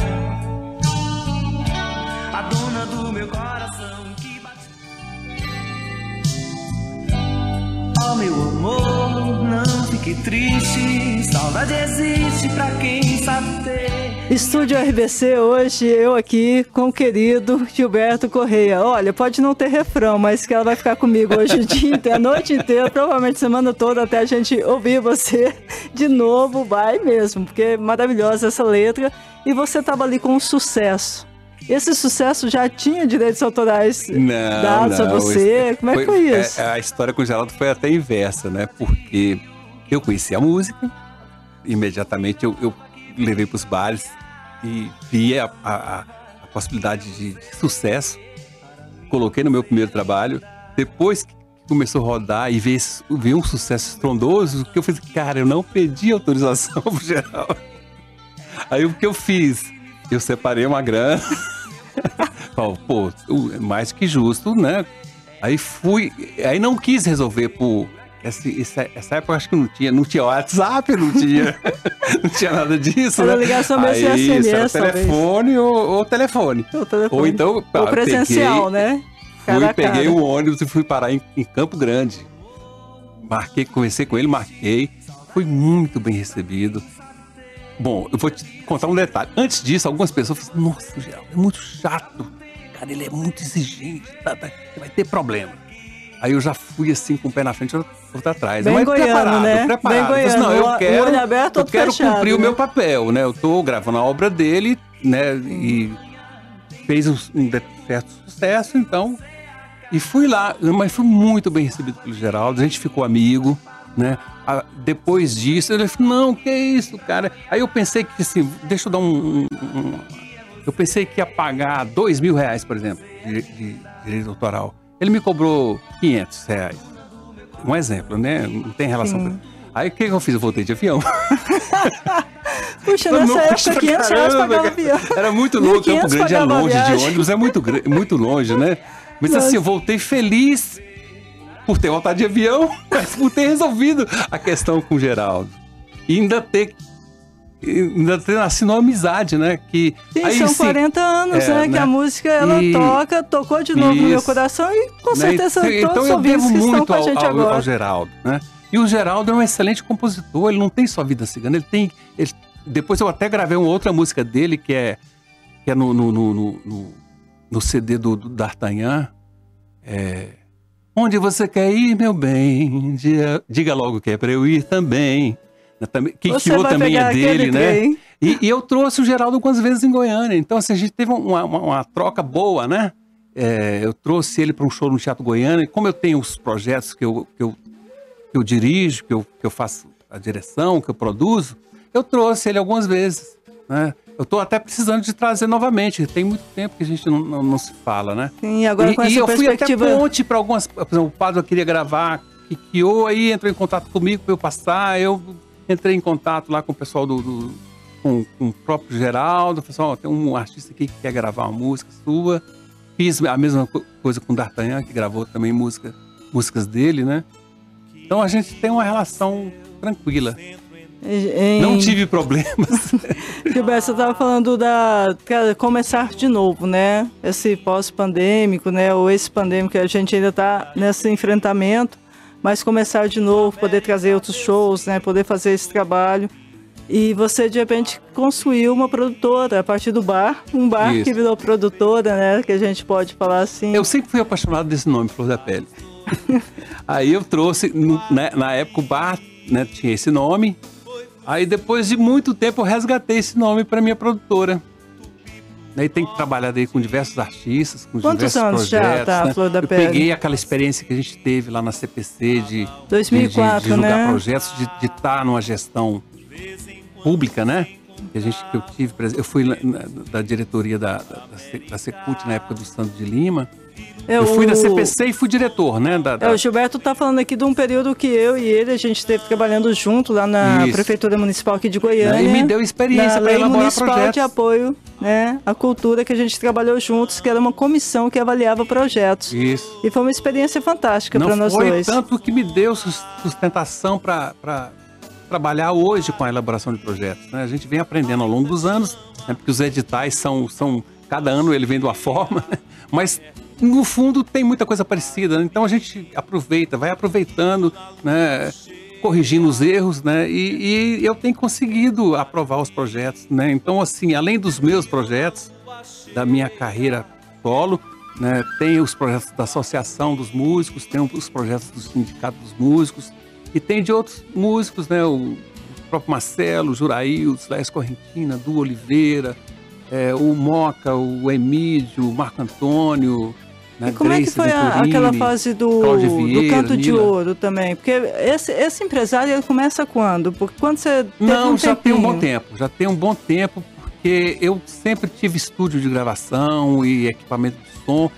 Oh meu amor, não fique triste, saudade existe pra quem sabe ter. Estúdio RBC hoje, eu aqui com o querido Gilberto Correia. Olha, pode não ter refrão, mas que ela vai ficar comigo hoje o dia inteiro, a noite inteira, provavelmente semana toda, até a gente ouvir você de novo, vai mesmo, porque é maravilhosa essa letra. E você tava ali com um sucesso. Esse sucesso já tinha direitos autorais não, dados não, a você? Como é que foi isso? É, a história com o Geraldo foi até inversa, né? Porque eu conheci a música, imediatamente eu, eu levei para os bares e vi a, a, a possibilidade de, de, sucesso. Coloquei no meu primeiro trabalho. Depois que começou a rodar e ver um sucesso estrondoso, que eu fiz, cara, eu não pedi autorização (laughs) pro Geraldo. Aí o que eu fiz? Eu separei uma grana. (laughs) Pô, mais que justo, né? Aí fui, aí não quis resolver por esse, essa, essa época acho que não tinha, não tinha WhatsApp, não tinha, (laughs) não tinha nada disso. Era né? ligação aí, SMS, era telefone ou, ou, telefone. ou, telefone. Ou então, ou presencial, peguei, né? Cara fui, peguei um ônibus e fui parar em, em Campo Grande. Marquei, conversei com ele, marquei. Fui muito bem recebido. Bom, eu vou te contar um detalhe. Antes disso, algumas pessoas falaram assim, nossa, Geraldo, é muito chato. Cara, ele é muito exigente, tá, tá, vai ter problema. Aí eu já fui assim com o pé na frente e outro atrás. Bem Mas goiano, preparado, né? preparado. Bem goiano. Não, eu quero, olho aberto, eu quero fechado, cumprir né? o meu papel, né? Eu tô gravando a obra dele, né? E fez um, um certo sucesso, então. E fui lá, mas fui muito bem recebido pelo Geraldo. A gente ficou amigo né? depois disso, ele falou, não, que isso, cara? Aí eu pensei que, assim, deixa eu dar um... um, um eu pensei que ia pagar dois mil reais, por exemplo, de, de direito autoral. Ele me cobrou 500 reais. Um exemplo, né? Não tem relação. Aí o que, que eu fiz? Eu voltei de avião. (laughs) Puxa, nessa época, 500 reais pagava avião. Era muito longe, Campo Grande é longe de ônibus, é muito, muito longe, né? Mas Nossa. assim, eu voltei feliz por ter voltado de avião, (laughs) mas por ter resolvido a questão com o Geraldo. E ainda ter ainda nascido uma amizade, né? Que, Sim, aí, são sim, 40 anos, é, né? Que né? a música ela e... toca, tocou de novo isso, no meu coração e com né? certeza né? então, todos os ouvintes que estão com a gente ao, agora. Ao Geraldo, né? E o Geraldo é um excelente compositor, ele não tem só vida cigana, ele tem. Ele, depois eu até gravei uma outra música dele que é que é no, no, no, no, no CD do, do D'Artagnan. É, Onde você quer ir, meu bem? Diga, diga logo que é para eu ir também. Que Kikyo também é dele, né? E, e, eu trouxe o Geraldo algumas vezes em Goiânia. Então, assim, a gente teve uma, uma, uma troca boa, né? É, eu trouxe ele para um show no Teatro Goiânia. E como eu tenho os projetos que eu, que eu, que eu dirijo, que eu, que eu faço a direção, que eu produzo, eu trouxe ele algumas vezes, né? Eu estou até precisando de trazer novamente. Tem muito tempo que a gente não, não, não se fala, né? Sim, agora com e, essa e eu perspectiva... fui até ponte para algumas... Por exemplo, o Padre queria gravar, que, que aí entrou em contato comigo para eu passar, eu entrei em contato lá com o pessoal do... do com, com, o próprio Geraldo, pessoal, tem um artista aqui que quer gravar uma música sua. Fiz a mesma coisa com o D'Artagnan, que gravou também música, músicas dele, né? Então a gente tem uma relação tranquila. Em... Não tive problemas. (laughs) Gilberto, você estava falando da começar de novo, né? Esse pós-pandêmico, né? Ou esse pandêmico a gente ainda está nesse enfrentamento, mas começar de novo, poder trazer outros shows, né? Poder fazer esse trabalho. E você de repente construiu uma produtora a partir do bar, um bar Isso. que virou produtora, né? Que a gente pode falar assim. Eu sempre fui apaixonado desse nome, Flor da Pele. (laughs) Aí eu trouxe, né, na época o bar né, tinha esse nome, Aí depois de muito tempo eu resgatei esse nome para minha produtora. Daí tem trabalhado aí com diversos artistas, com Quantos diversos anos projetos. Já tá, né? Flor da eu Pele? peguei aquela experiência que a gente teve lá na CPC de 2004, de, de, de julgar né? projetos, de estar tá numa gestão pública, né? Que a gente que eu tive, eu fui na, da diretoria da, da, da Secult na época do Santo de Lima. Eu, eu fui da CPC e fui diretor, né? Da, da... É, o Gilberto está falando aqui de um período que eu e ele, a gente esteve trabalhando junto lá na Isso. Prefeitura Municipal aqui de Goiânia. E me deu experiência para elaborar municipal projetos. de apoio né, à cultura que a gente trabalhou juntos, que era uma comissão que avaliava projetos. Isso. E foi uma experiência fantástica para nós foi dois. tanto que me deu sustentação para trabalhar hoje com a elaboração de projetos. Né? A gente vem aprendendo ao longo dos anos, né? porque os editais são, são cada ano ele vem de uma (laughs) forma, né? mas no fundo tem muita coisa parecida. Né? Então a gente aproveita, vai aproveitando, né? corrigindo os erros, né? E, e, eu tenho conseguido aprovar os projetos, né? Então, assim, além dos meus projetos, da minha carreira solo, né? Tem os projetos da Associação dos Músicos, tem os projetos do Sindicato dos Músicos e tem de outros músicos, né? O próprio Marcelo, o Silas Correntina, Du Oliveira, é, o Moca, o Emílio, o Marco Antônio, né? E como Grace é que foi a, aquela fase do, Vieira, do canto Nila. de ouro também? Porque esse, esse empresário ele começa quando? Porque quando você Não, um já tem um bom tempo. Já tem um bom tempo, porque eu sempre tive estúdio de gravação e equipamento de som.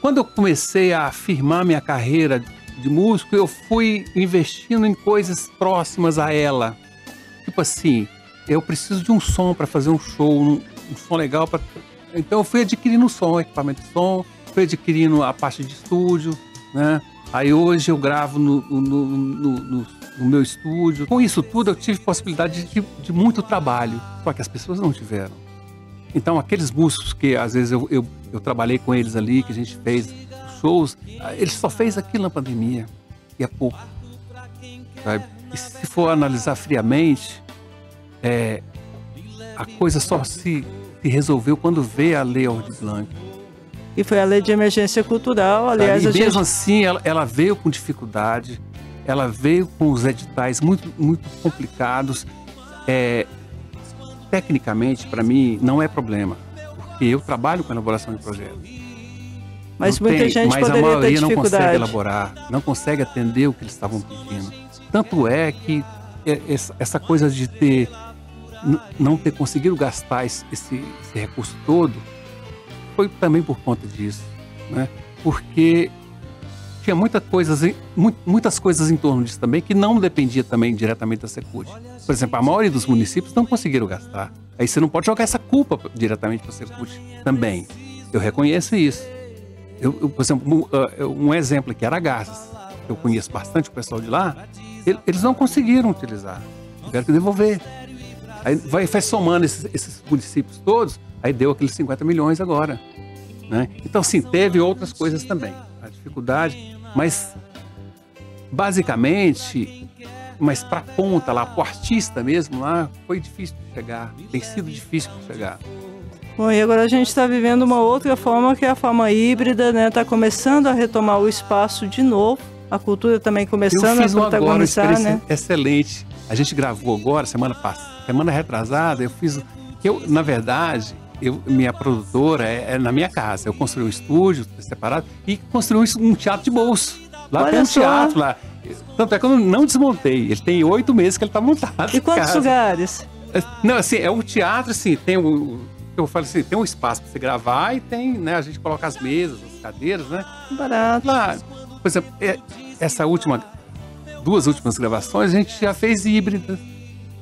Quando eu comecei a afirmar minha carreira de músico, eu fui investindo em coisas próximas a ela. Tipo assim, eu preciso de um som para fazer um show, um, um som legal. Pra... Então eu fui adquirindo som, equipamento de som, fui adquirindo a parte de estúdio, né? Aí hoje eu gravo no, no, no, no meu estúdio. Com isso tudo eu tive possibilidade de, de, muito trabalho, só que as pessoas não tiveram. Então aqueles músicos que às vezes eu, eu, eu trabalhei com eles ali, que a gente fez shows, ele só fez aquilo na pandemia, e é pouco. Sabe? E se for analisar friamente, é, a coisa só se, se resolveu quando veio a Lei Aldir Blanc e foi a lei de emergência cultural. Aliás, e mesmo assim, ela, ela, veio com dificuldade, ela veio com os editais muito, muito complicados. É, tecnicamente, para mim, não é problema, porque eu trabalho com elaboração de projetos. Mas não muita tem, gente mas a maioria não consegue elaborar, não consegue atender o que eles estavam pedindo. Tanto é que essa coisa de ter não ter conseguido gastar esse, esse recurso todo foi também por conta disso, né? Porque tinha muita coisas, muitas coisas em torno disso também que não dependia também diretamente da Secult. Por exemplo, a maioria dos municípios não conseguiram gastar. Aí você não pode jogar essa culpa diretamente para a Secult também. Eu reconheço isso. Eu, eu, por exemplo, um, uh, um exemplo aqui, Aragaças. Eu conheço bastante o pessoal de lá. Eles não conseguiram utilizar. Tiveram que devolver. Aí vai, vai somando esses, esses municípios todos, Aí deu aqueles 50 milhões agora. Né? Então, assim, teve outras coisas também. A dificuldade, mas basicamente, mas para a ponta lá, para o artista mesmo lá, foi difícil de chegar. Tem sido difícil de chegar. Bom, e agora a gente está vivendo uma outra forma que é a forma híbrida, né? Está começando a retomar o espaço de novo. A cultura também começando a protagonizar, agora, né? Excelente. A gente gravou agora, semana passada, semana retrasada, eu fiz. Eu, na verdade, eu, minha produtora é, é, na minha casa. Eu construí um estúdio separado e construí um teatro de bolso. Lá Olha tem um só. teatro lá. Tanto é que eu não desmontei. Ele tem oito meses que ele está montado. E quantos casa. lugares? É, não, assim, é um teatro, assim, tem o, eu falo assim, tem um espaço para você gravar e tem, né, a gente coloca as mesas, as cadeiras, né? Barato. Lá, por exemplo, é, essa última, duas últimas gravações, a gente já fez híbridas.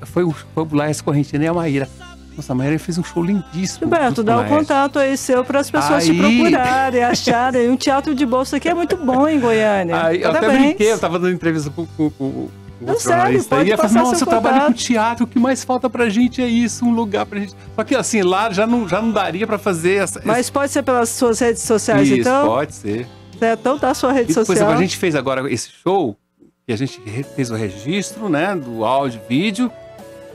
Foi o, foi o Laes Correntina e a Maíra. Nossa, a Maíra fez um show lindíssimo. Gilberto, dá o um contato aí seu para as pessoas aí... te procurarem, acharem. Um teatro de bolsa aqui é muito bom em Goiânia. Aí, eu até brinquei, eu estava dando entrevista com, com, com não sério, pode e falei, nossa, eu trabalho com teatro, o que mais falta pra gente é isso, um lugar pra gente. Só que assim, lá já não, já não daria pra fazer essa. Mas pode ser pelas suas redes sociais, isso, então? Pode ser. É, então tá a sua rede e, social. Por exemplo, a gente fez agora esse show, e a gente fez o registro, né, do áudio, vídeo,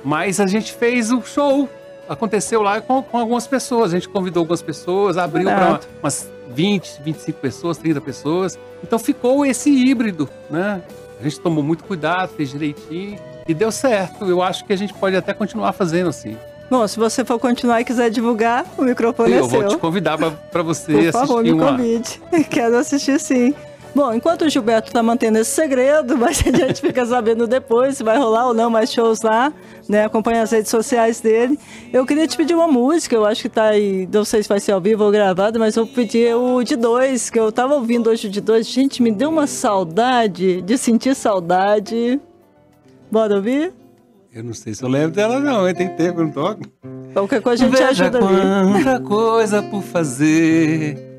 mas a gente fez o show. Aconteceu lá com, com algumas pessoas. A gente convidou algumas pessoas, abriu para umas 20, 25 pessoas, 30 pessoas. Então ficou esse híbrido, né? A gente tomou muito cuidado, fez direitinho e deu certo. Eu acho que a gente pode até continuar fazendo assim. Bom, se você for continuar e quiser divulgar, o microfone eu é seu. Eu vou te convidar para você Por assistir favor, me convide. (laughs) Quero assistir sim. Bom, enquanto o Gilberto está mantendo esse segredo, (laughs) mas a gente fica sabendo depois se vai rolar ou não mais shows lá, né? Acompanha as redes sociais dele. Eu queria te pedir uma música, eu acho que está aí, não sei se vai ser ao vivo ou gravado, mas eu pedi o de dois, que eu estava ouvindo hoje o de dois. Gente, me deu uma saudade de sentir saudade. Bora ouvir? Eu não sei se eu lembro dela, não, tem tempo, eu não toco. Qualquer coisa a gente Veja ajuda ali. Coisa por fazer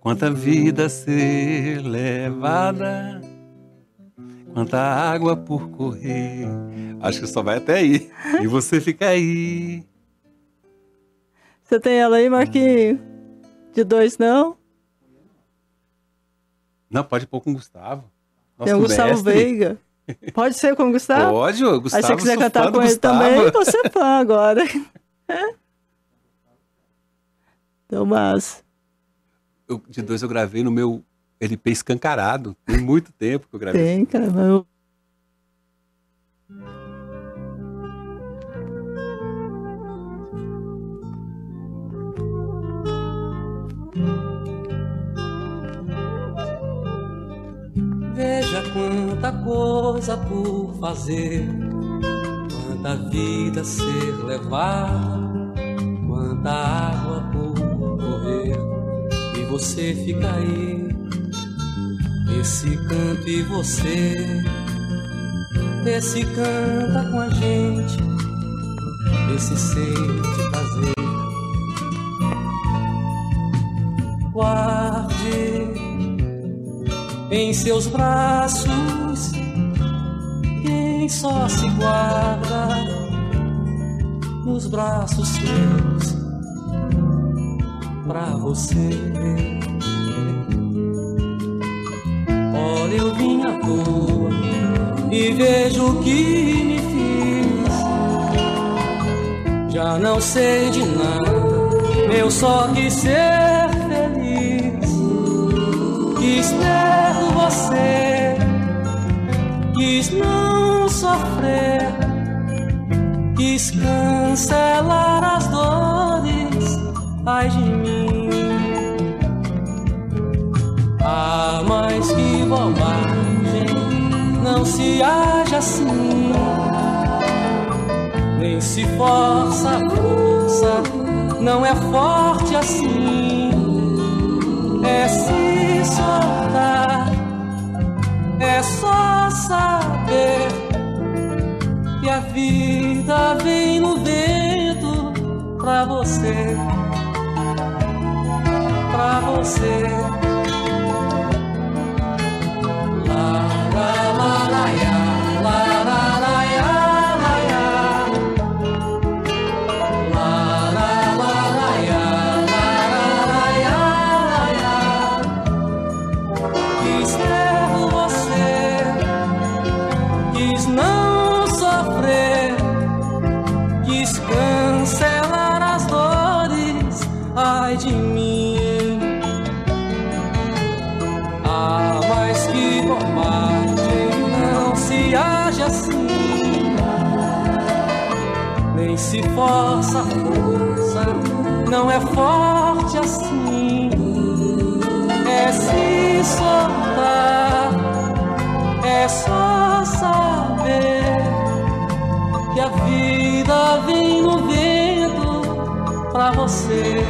Quanta vida a ser levada, quanta água por correr. Acho que só vai até aí. E você fica aí. Você tem ela aí, Marquinhos? De dois, não? Não, pode pôr com o Gustavo. Nosso tem o Gustavo mestre. Veiga. Pode ser com o Gustavo? Pode, o Gustavo. Aí se você quiser cantar com ele também, você é fã agora. (laughs) então, mas eu, de dois eu gravei no meu LP escancarado. Tem muito tempo que eu gravei. Tem, cara. Eu... Veja quanta coisa por fazer, quanta vida ser levada, quanta água você fica aí. Esse canto e você, esse canta com a gente, esse sente prazer. Guarde em seus braços quem só se guarda nos braços seus pra você. Olha, eu vim à toa e vejo o que me fiz. Já não sei de nada, eu só quis ser feliz. Quis ter você, quis não sofrer, quis cancelar as dores, ai de mim. Ah, mas que bobagem, não se age assim. Nem se força a força, não é forte assim. É se soltar, é só saber que a vida vem no vento pra você, você. Não é forte assim. É se soltar, é só saber que a vida vem no vento pra você,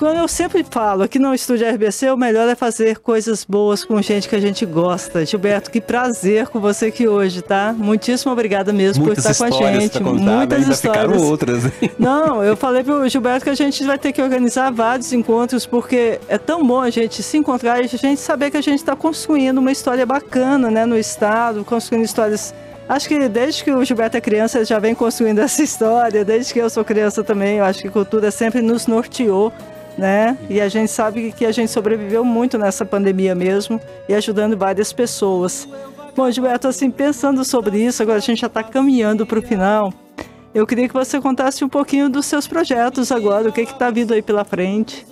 Quando eu sempre falo aqui no estúdio RBC, o melhor é fazer coisas boas com gente que a gente gosta. Gilberto, que prazer com você aqui hoje, tá? Muitíssimo obrigada mesmo Muitas por estar com a gente. Contar, Muitas ainda histórias. Ficaram outras. (laughs) Não, eu falei pro Gilberto que a gente vai ter que organizar vários encontros, porque é tão bom a gente se encontrar e a gente saber que a gente está construindo uma história bacana, né, no estado, construindo histórias Acho que desde que o Gilberto é criança, ele já vem construindo (laughs) essa história. Desde que eu sou criança também, eu acho que cultura sempre nos norteou, né? E a gente sabe que a gente sobreviveu muito nessa pandemia mesmo e ajudando várias pessoas. Bom, Gilberto, assim, pensando sobre isso, agora a gente já está caminhando para o final. Eu queria que você contasse um pouquinho dos seus projetos agora, o que está vindo aí pela frente.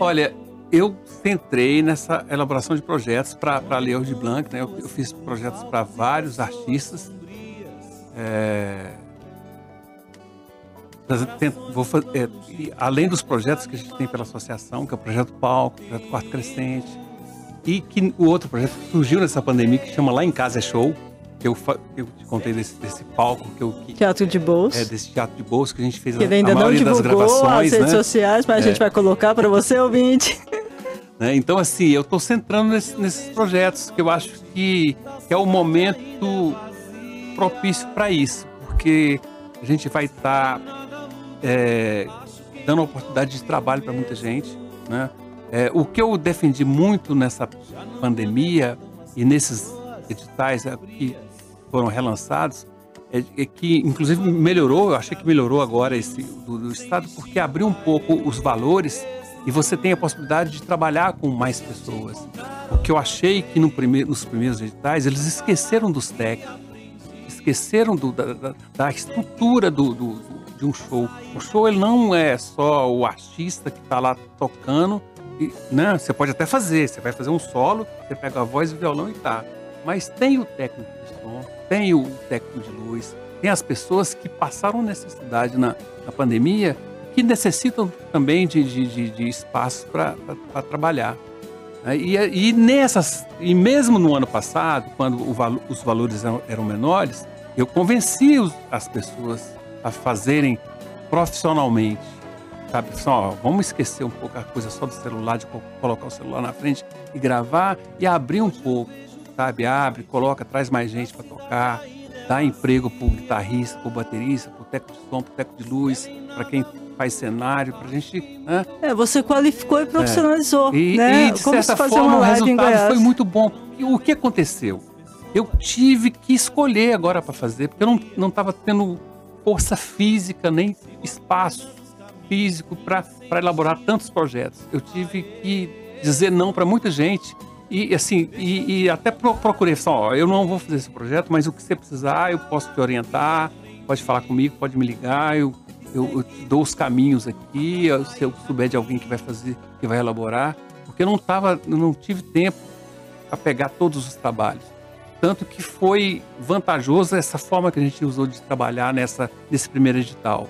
Olha, eu entrei nessa elaboração de projetos para a Leo de Blanc. Né? Eu, eu fiz projetos para vários artistas. É, vou fazer, é, além dos projetos que a gente tem pela associação, que é o Projeto Palco, o Projeto Quarto Crescente, e que o outro projeto que surgiu nessa pandemia, que chama Lá em Casa é Show, que eu, eu te contei desse, desse palco que eu... Que, teatro de bolso. É, desse teatro de bolso que a gente fez que a, ainda a não divulgou as redes né? sociais, mas é. a gente vai colocar para você, ouvinte. (laughs) Né? Então, assim, eu estou centrando nesse, nesses projetos que eu acho que, que é o momento propício para isso, porque a gente vai estar tá, é, dando oportunidade de trabalho para muita gente. Né? É, o que eu defendi muito nessa pandemia e nesses editais é, que foram relançados é, é, que, inclusive, melhorou, eu achei que melhorou agora esse do, do Estado, porque abriu um pouco os valores e você tem a possibilidade de trabalhar com mais pessoas. O que eu achei que no primeiro, nos primeiros editais eles esqueceram dos técnicos, esqueceram do, da, da, estrutura do, do, de um show. O show ele não é só o artista que está lá tocando, e, né? Você pode até fazer, você vai fazer um solo, você pega a voz o violão e tá. Mas tem o técnico de som, tem o técnico de luz, tem as pessoas que passaram necessidade na, na pandemia que necessitam também de, de, de espaço para trabalhar. Né? E, e, nessas, e mesmo no ano passado, quando os valores eram menores, eu convenci as pessoas a fazerem profissionalmente. Sabe, só, vamos esquecer um pouco a coisa só do celular, de colocar o celular na frente e gravar e abrir um pouco, sabe? Abre, coloca, traz mais gente para tocar, dá emprego para o guitarrista, para o baterista, para o técnico de som, para o técnico de luz, para quem faz cenário, para a gente. Né? É, você qualificou e profissionalizou. É. E, né? e, de Como certa forma, o resultado foi muito bom. E o que aconteceu? Eu tive que escolher agora para fazer, porque eu não estava tendo força física nem espaço físico para elaborar tantos projetos. Eu tive que dizer não para muita gente e assim e, e até procurei só, eu não vou fazer esse projeto, mas o que você precisar eu posso te orientar, pode falar comigo, pode me ligar, eu eu, eu dou os caminhos aqui, se eu souber de alguém que vai fazer, que vai elaborar, porque eu não tava, eu não tive tempo para pegar todos os trabalhos. Tanto que foi vantajoso essa forma que a gente usou de trabalhar nessa, nesse primeiro edital,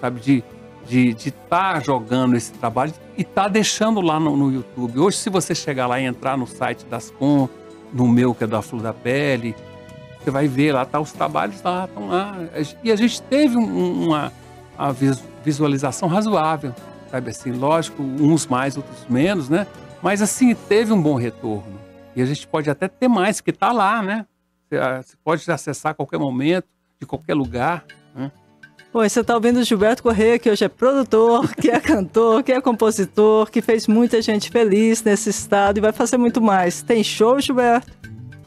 sabe? De de estar tá jogando esse trabalho e estar tá deixando lá no, no, YouTube. Hoje, se você chegar lá e entrar no site das Com, no meu, que é da Flor da Pele, você vai ver lá, tá os trabalhos lá, estão lá. E a gente teve um, uma, a visualização razoável, sabe assim, lógico, uns mais, outros menos, né? Mas assim, teve um bom retorno. E a gente pode até ter mais, porque está lá, né? Você ah, pode acessar a qualquer momento, de qualquer lugar. Né? Bom, você está ouvindo o Gilberto Corrêa, que hoje é produtor, (laughs) que é cantor, que é compositor, que fez muita gente feliz nesse estado e vai fazer muito mais. Tem show, Gilberto?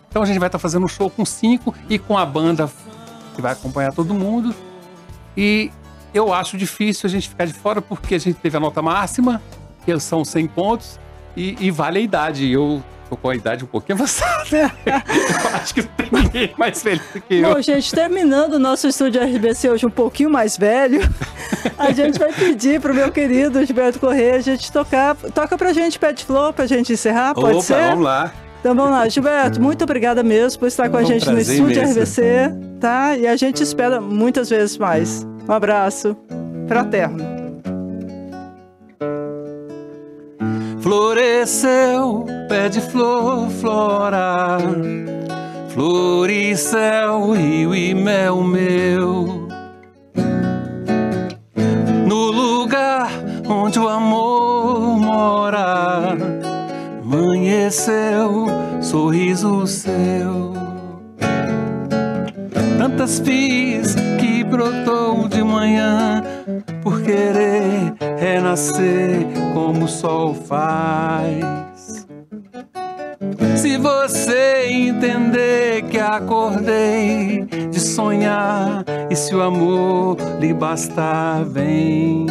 Então a gente vai estar tá fazendo um show com cinco e com a banda que vai acompanhar todo mundo. E eu acho difícil a gente ficar de fora porque a gente teve a nota máxima, que são 100 pontos, e, e vale a idade. Eu tô com a idade um pouquinho avançada. (laughs) eu acho que não tem ninguém mais velho do que eu. Bom, gente, terminando o nosso estúdio RBC hoje um pouquinho mais velho, (laughs) a gente vai pedir pro meu querido Gilberto Corrêa a gente tocar. Toca pra gente Pet Flow pra gente encerrar, pode Opa, ser? vamos lá. Então vamos lá, Gilberto, muito obrigada mesmo por estar com a gente no estúdio imenso. RBC, tá? E a gente espera muitas vezes mais. Um abraço fraterno. Floresceu, pé de flor, flora, flor e céu, rio e mel meu. No lugar onde o amor mora amanheceu, sorriso seu. Tantas fiz que brotou de manhã por querer renascer como o sol faz. Se você entender que acordei de sonhar e se o amor lhe bastar, vem.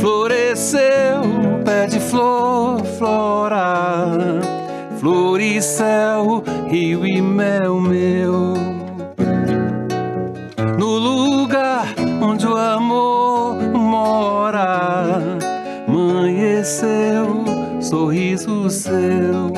Floresceu pé de flor, flora, flor e céu, rio e mel meu. Onde o amor mora, amanheceu, sorriso seu.